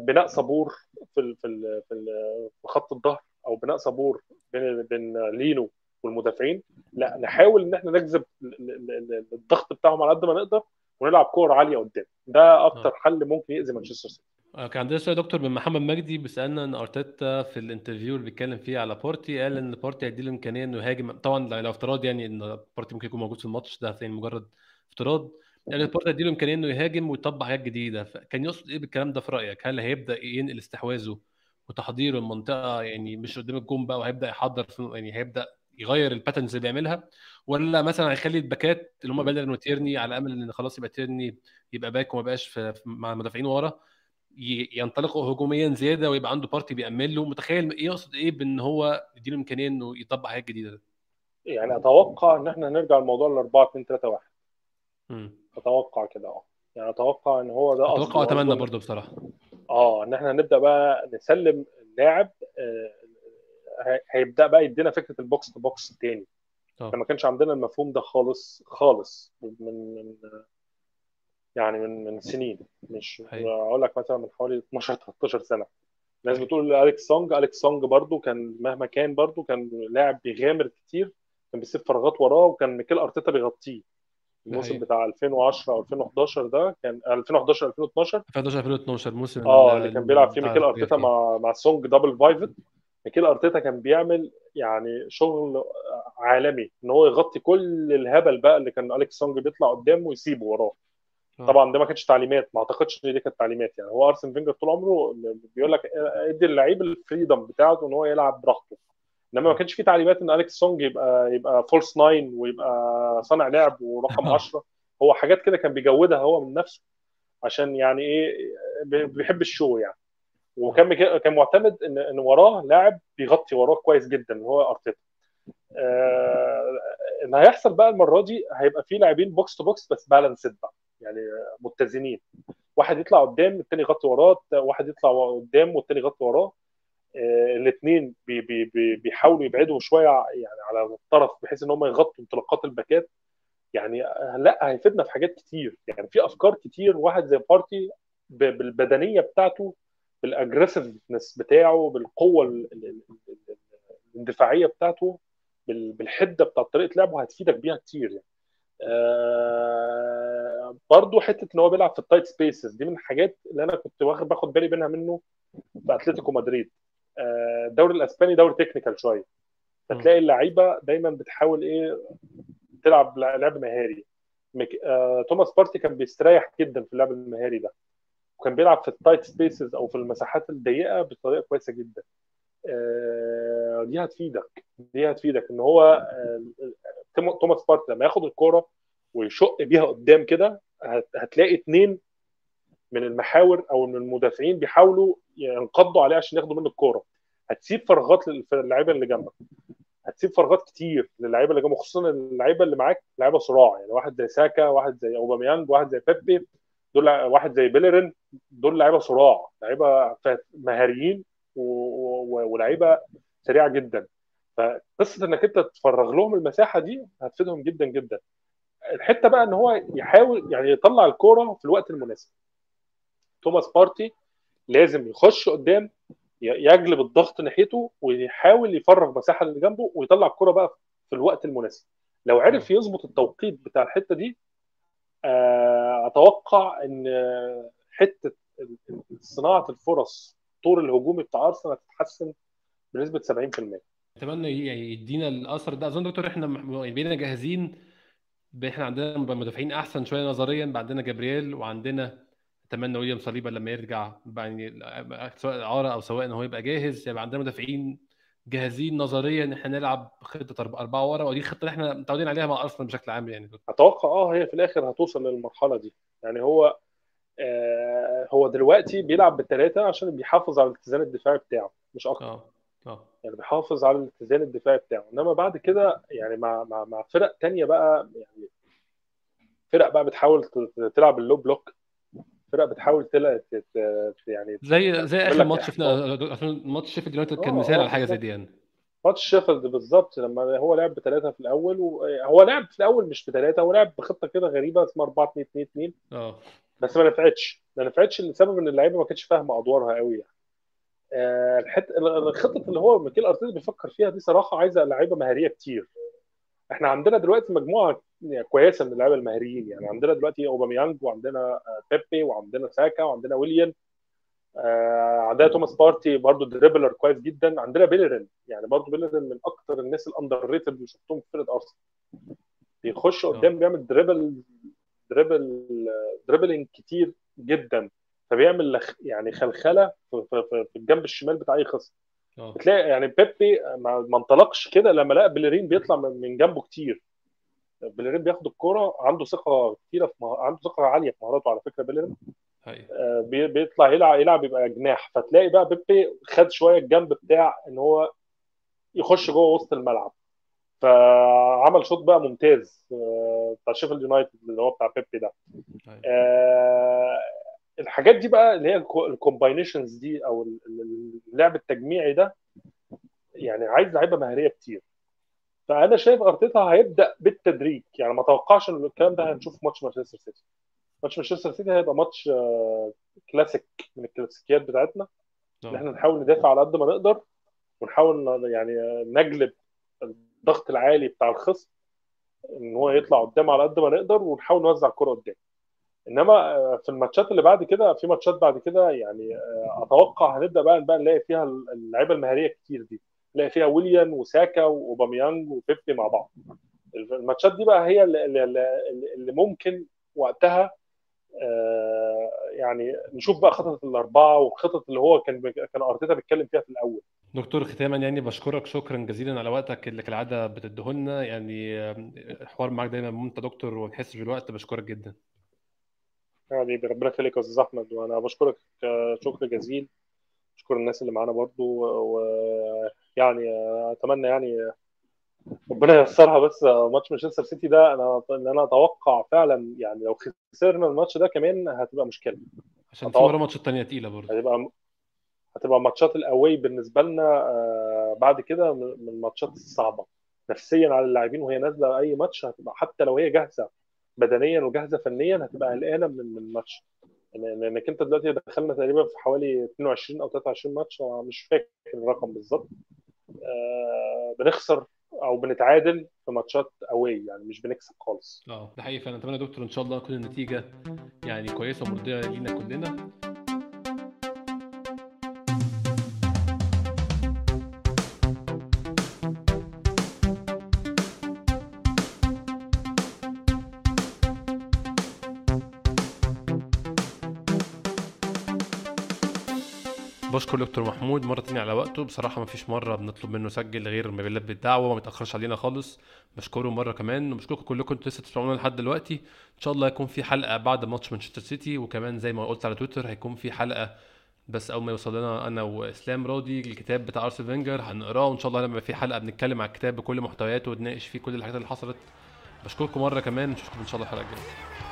S2: بناء صبور في في في خط الظهر. أو بناء صبور بين بين لينو والمدافعين لا نحاول إن إحنا نجذب الضغط بتاعهم على قد ما نقدر ونلعب كور عالية قدام. ده أكتر آه. حل ممكن يأذي مانشستر سيتي.
S1: آه، كان عندنا سؤال دكتور من محمد مجدي بيسألنا إن أرتيتا في ال interview اللي بيتكلم فيه على بارتي قال إن بارتي هيدي له إمكانية إنه يهاجم. طبعا لو افتراض يعني إن بارتي ممكن يكون موجود في الماتش ده يعني مجرد افتراض. يعني بارتي هيدي له إمكانية إنه يهاجم ويطبق حاجات جديدة. فكان يقصد إيه بالكلام ده في رأيك؟ هل هيبدأ ينقل استحواذه وتحضيره المنطقة يعني مش قدام الجون بقى وهيبدأ يحضر يعني هيبدأ يغير ال patterns اللي بيعملها ولا مثلا هيخلي الباكات اللي هم بيليرين وتيرني على امل إن خلاص يبقى تيرني يبقى باك وما بقاش مع المدافعين ورا ينطلقوا هجوميا زيادة ويبقى عنده بارتي بيأمن له متخيل إيه يقصد إيه بإن هو يديله إمكانية إنه يطبق حاجات جديدة
S2: يعني أتوقع إن إحنا هنرجع للموضوع ل 4 2 3 1 أتوقع كده آه. يعني أتوقع إن هو ده
S1: أتوقع اتمنى برضه بصراحة.
S2: آه إن إحنا هنبدا بقى نسلم اللاعب آه هيبدأ بقى يدينا فكرة ال box to box تاني. ما كانش عندنا المفهوم ده خالص خالص من من يعني من من سنين. مش أقول لك مثلا من حوالي 12 13 سنة. الناس بتقول أليكس سونج أليكس سونج برضو كان مهما كان برضو كان لاعب بيغامر كتير كان بيسيب فراغات وراه وكان ميكيل أرتيتا بيغطيه. الموسم بتاع 2010 أو 2011 ده كان 2011 2012
S1: 2011 2012 الموسم
S2: آه اللي كان بيلعب فيه ميكيل أرتيتا مع مع سونج double pivot. ميكيل أرتيتا كان بيعمل يعني شغل عالمي إن هو يغطي كل الهبل بقى اللي كان أليكس سونج بيطلع قدامه ويسيبه وراه. آه. طبعا ده ما كانتش تعليمات ما أعتقدش إن دي كانت تعليمات يعني. هو أرسن فينجر طول عمره بيقول لك إدي اللعيب ال freedom بتاعته إن هو يلعب براحته. إنما ما كانش في تعليمات إن أليكس سونج يبقى يبقى false nine ويبقى صانع لعب ورقم 10 هو حاجات كده كان بيجودها هو من نفسه عشان يعني إيه بيحب الشو يعني. وكان كان معتمد ان إن وراه لاعب بيغطي وراه كويس جدا اللي هو أرتيتا. آه اللي هيحصل بقى المرة دي هيبقى في لاعبين box to box بس balanced بقى يعني متزنين. واحد يطلع قدام الثاني يغطي وراه واحد يطلع قدام والثاني يغطي وراه. الاثنين بي بي بي بيحاولوا يبعدوا شوية يعني على الطرف بحيث إن هم يغطوا انطلاقات الباكات. يعني لا هيفيدنا في حاجات كتير. يعني في أفكار كتير. واحد زي بارتي بالبدنية بتاعته بال aggressiveness بتاعه بالقوة الاندفاعية بتاعته بالحدة بتاعت طريقة لعبه هتفيدك بيها كتير يعني. آه برضه حتة إن هو بيلعب في ال tight spaces دي من الحاجات اللي أنا كنت واخد باخد بالي منها منه في أتلتيكو مدريد. آه الدوري الاسباني دوري technical شوية. فتلاقي اللعيبه دايما بتحاول إيه تلعب لعب مهاري. آه توماس بارتي كان بيستريح جدا في اللعب المهاري ده. وكان بيلعب في ال tight spaces أو في المساحات الضيقة بطريقة كويسة جدا. آه، دي هتفيدك. دي هتفيدك إن هو آه، توماس بارتي لما ياخد الكورة ويشق بيها قدام كده هتلاقي اثنين من المحاور أو من المدافعين بيحاولوا ينقضوا عليه عشان ياخدوا منه الكورة. هتسيب فراغات للعيبة اللي جنبك. هتسيب فراغات كتير للعيبة اللي جنبك خصوصا اللعيبة اللي معاك لعيبة صراع. يعني واحد زي ساكا واحد زي أوباميانج واحد زي بيبي دول واحد زي بيلرين دول لعيبة صراع لعيبة مهاريين ولعيبة سريعة جدا. فقصة إنك أنت تفرغ لهم المساحة دي هتفيدهم جدا جدا. الحتة بقى إن هو يحاول يعني يطلع الكورة في الوقت المناسب. توماس بارتي لازم يخش قدام يجلب الضغط ناحيته ويحاول يفرغ مساحة اللي جنبه ويطلع الكوره بقى في الوقت المناسب. لو عرف يظبط التوقيت بتاع الحتة دي آه، أتوقع إن حتة صناعة الفرص الطور الهجومي بتاع أرسنال هتتحسن بنسبة 70%
S1: أتمنى يعني يدينا الأثر ده. أظن دكتور إحنا بقينا جاهزين إحنا عندنا مدافعين أحسن شوية نظريا عندنا جابرييل وعندنا أتمنى ويليام صليبا لما يرجع يعني سواء اعاره أو سواء إن هو يبقى جاهز يبقى عندنا مدافعين جاهزين نظريا إن إحنا نلعب خطة أربعة ورا ودي الخطة اللي إحنا متعودين عليها مع أرسنال بشكل عام يعني.
S2: أتوقع آه هي في الآخر هتوصل للمرحلة دي. يعني هو آه هو دلوقتي بيلعب بالثلاثه عشان بيحافظ على الاتزان الدفاعي بتاعه مش أكتر. آه آه. يعني بيحافظ على الاتزان الدفاعي بتاعه. إنما بعد كده يعني مع مع مع فرق تانية بقى يعني فرق بقى بتحاول تلعب ال low block فرق بتحاول تلعب يعني
S1: زي زي آخر ماتش شفنا ماتش شيفيلد يونايتد كان آه، مثال على حاجة زي دي يعني.
S2: ماتش شيفيلد بالظبط لما هو لعب بثلاثه في الأول وهو لعب في الأول مش بثلاثه هو لعب بخطة كده غريبة اسمها 4 2 2 2 آه. بس ما نفعتش ما نفعتش لسبب إن اللعيبة ما كانتش فاهمة أدوارها قوي يعني. آه الحته الخطة اللي هو ميكيل أرتيتا بيفكر فيها دي صراحة عايزة لعيبة مهارية كتير. إحنا عندنا دلوقتي مجموعة كويسه من اللعيبة المهاريين يعني عندنا دلوقتي أوباميانج وعندنا آه، بيبي وعندنا ساكا وعندنا ويليام آه عندنا توماس بارتي برضه dribbler كويس جدا. عندنا بيلرين يعني برضه بيلرين من أكثر الناس ال underrated اللي شفتهم في فرقة أرسنال. بيخش آه. قدام بيعمل dribble dribble dribbling كتير جدا. فبيعمل يعني خلخلة في, في, في الجنب الشمال بتاع أي خصم. بتلاقي يعني بيبي ما انطلقش كده لما لقى بيلرين بيطلع من جنبه كتير. بيلرين بياخد الكورة عنده ثقة كتيرة في مه... عنده ثقة عالية في مهاراته على فكرة بيلرين. آه بيطلع يلعب يلعب يبقى جناح. فتلاقي بقى بيبي خد شوية الجنب بتاع إن هو يخش جوه وسط الملعب. فعمل شوط بقى ممتاز آه بتاع شيفيلد يونايتد اللي هو بتاع بيبي ده. آه الحاجات دي بقى اللي هي ال combinations دي أو اللعب التجميعي ده يعني عايز لعيبة مهارية كتير. فأنا شايف أرتيتا هيبدأ بالتدريج. يعني ما اتوقعش إن الكلام ده هنشوفه في ماتش مانشستر سيتي. ماتش مانشستر سيتي هيبقى ماتش كلاسيك آه، من الكلاسيكيات بتاعتنا. إن إحنا نحاول ندافع على قد ما نقدر ونحاول يعني نجلب الضغط العالي بتاع الخصم إن هو يطلع قدام على قد ما نقدر ونحاول نوزع الكره قدام. إنما آه، في الماتشات اللي بعد كده في ماتشات بعد كده يعني آه، أتوقع هنبدأ بقى بقى نلاقي فيها اللعيبة المهارية كتير دي. نلاقي فيها ويليان وساكا وأوباميانج وبيبي مع بعض. الماتشات دي بقى هي اللي, اللي ممكن وقتها آه، يعني نشوف بقى خطط الأربعة والخطط اللي هو كان كان أرتيتا بيتكلم فيها في الأول.
S1: دكتور ختاما يعني بشكرك شكرا جزيلا على وقتك اللي كالعادة بتدهولنا يعني الحوار معاك دايما ممتع دكتور وما بالوقت. بشكرك جدا.
S2: يعني ربنا يخليك يا أستاذ أحمد. وأنا بشكرك شكر جزيل. بشكر الناس اللي معانا برضو ويعني أتمنى يعني ربنا ييسرها. بس ماتش مانشستر سيتي ده أنا إن أنا أتوقع فعلا يعني لو خسرنا الماتش ده كمان هتبقى مشكلة.
S1: عشان في مرة ماتشات ثانية تقيلة برضه.
S2: هتبقى هتبقى ماتشات ال away بالنسبة لنا آه، بعد كده من الماتشات الصعبة. نفسيا على اللاعبين وهي نازلة أي ماتش هتبقى حتى لو هي جاهزة بدنيا وجاهزة فنيا هتبقى قلقانة من الماتش. لانك أنت دلوقتي دخلنا تقريبا في حوالي 22 أو 23 ماتش مش فاكر الرقم بالظبط. بنخسر أو بنتعادل في ماتشات away يعني مش بنكسب خالص.
S1: آه ده حقيقي فانا أتمنى دكتور إن شاء الله تكون النتيجة يعني كويسة ومرضية لينا كلنا. بشكر دكتور محمود مرة تانية على وقته. بصراحة ما فيش مرة بنطلب منه سجل غير ما بيلبي الدعوة وما يتاخرش علينا خالص. بشكره مرة كمان وبشكركم كلكم أنتوا لسه تسمعونا لحد دلوقتي. إن شاء الله هيكون في حلقة بعد ماتش مانشستر سيتي وكمان زي ما قلت على تويتر هيكون في حلقة بس أول ما يوصل لنا أنا وإسلام راضي الكتاب بتاع أرسن فينجر هنقراه. وان شاء الله لما في حلقة بنتكلم على الكتاب بكل محتوياته ونناقش فيه كل الحاجات اللي حصلت. بشكركم مرة كمان. نشوفكم إن شاء الله الحلقة الجاية.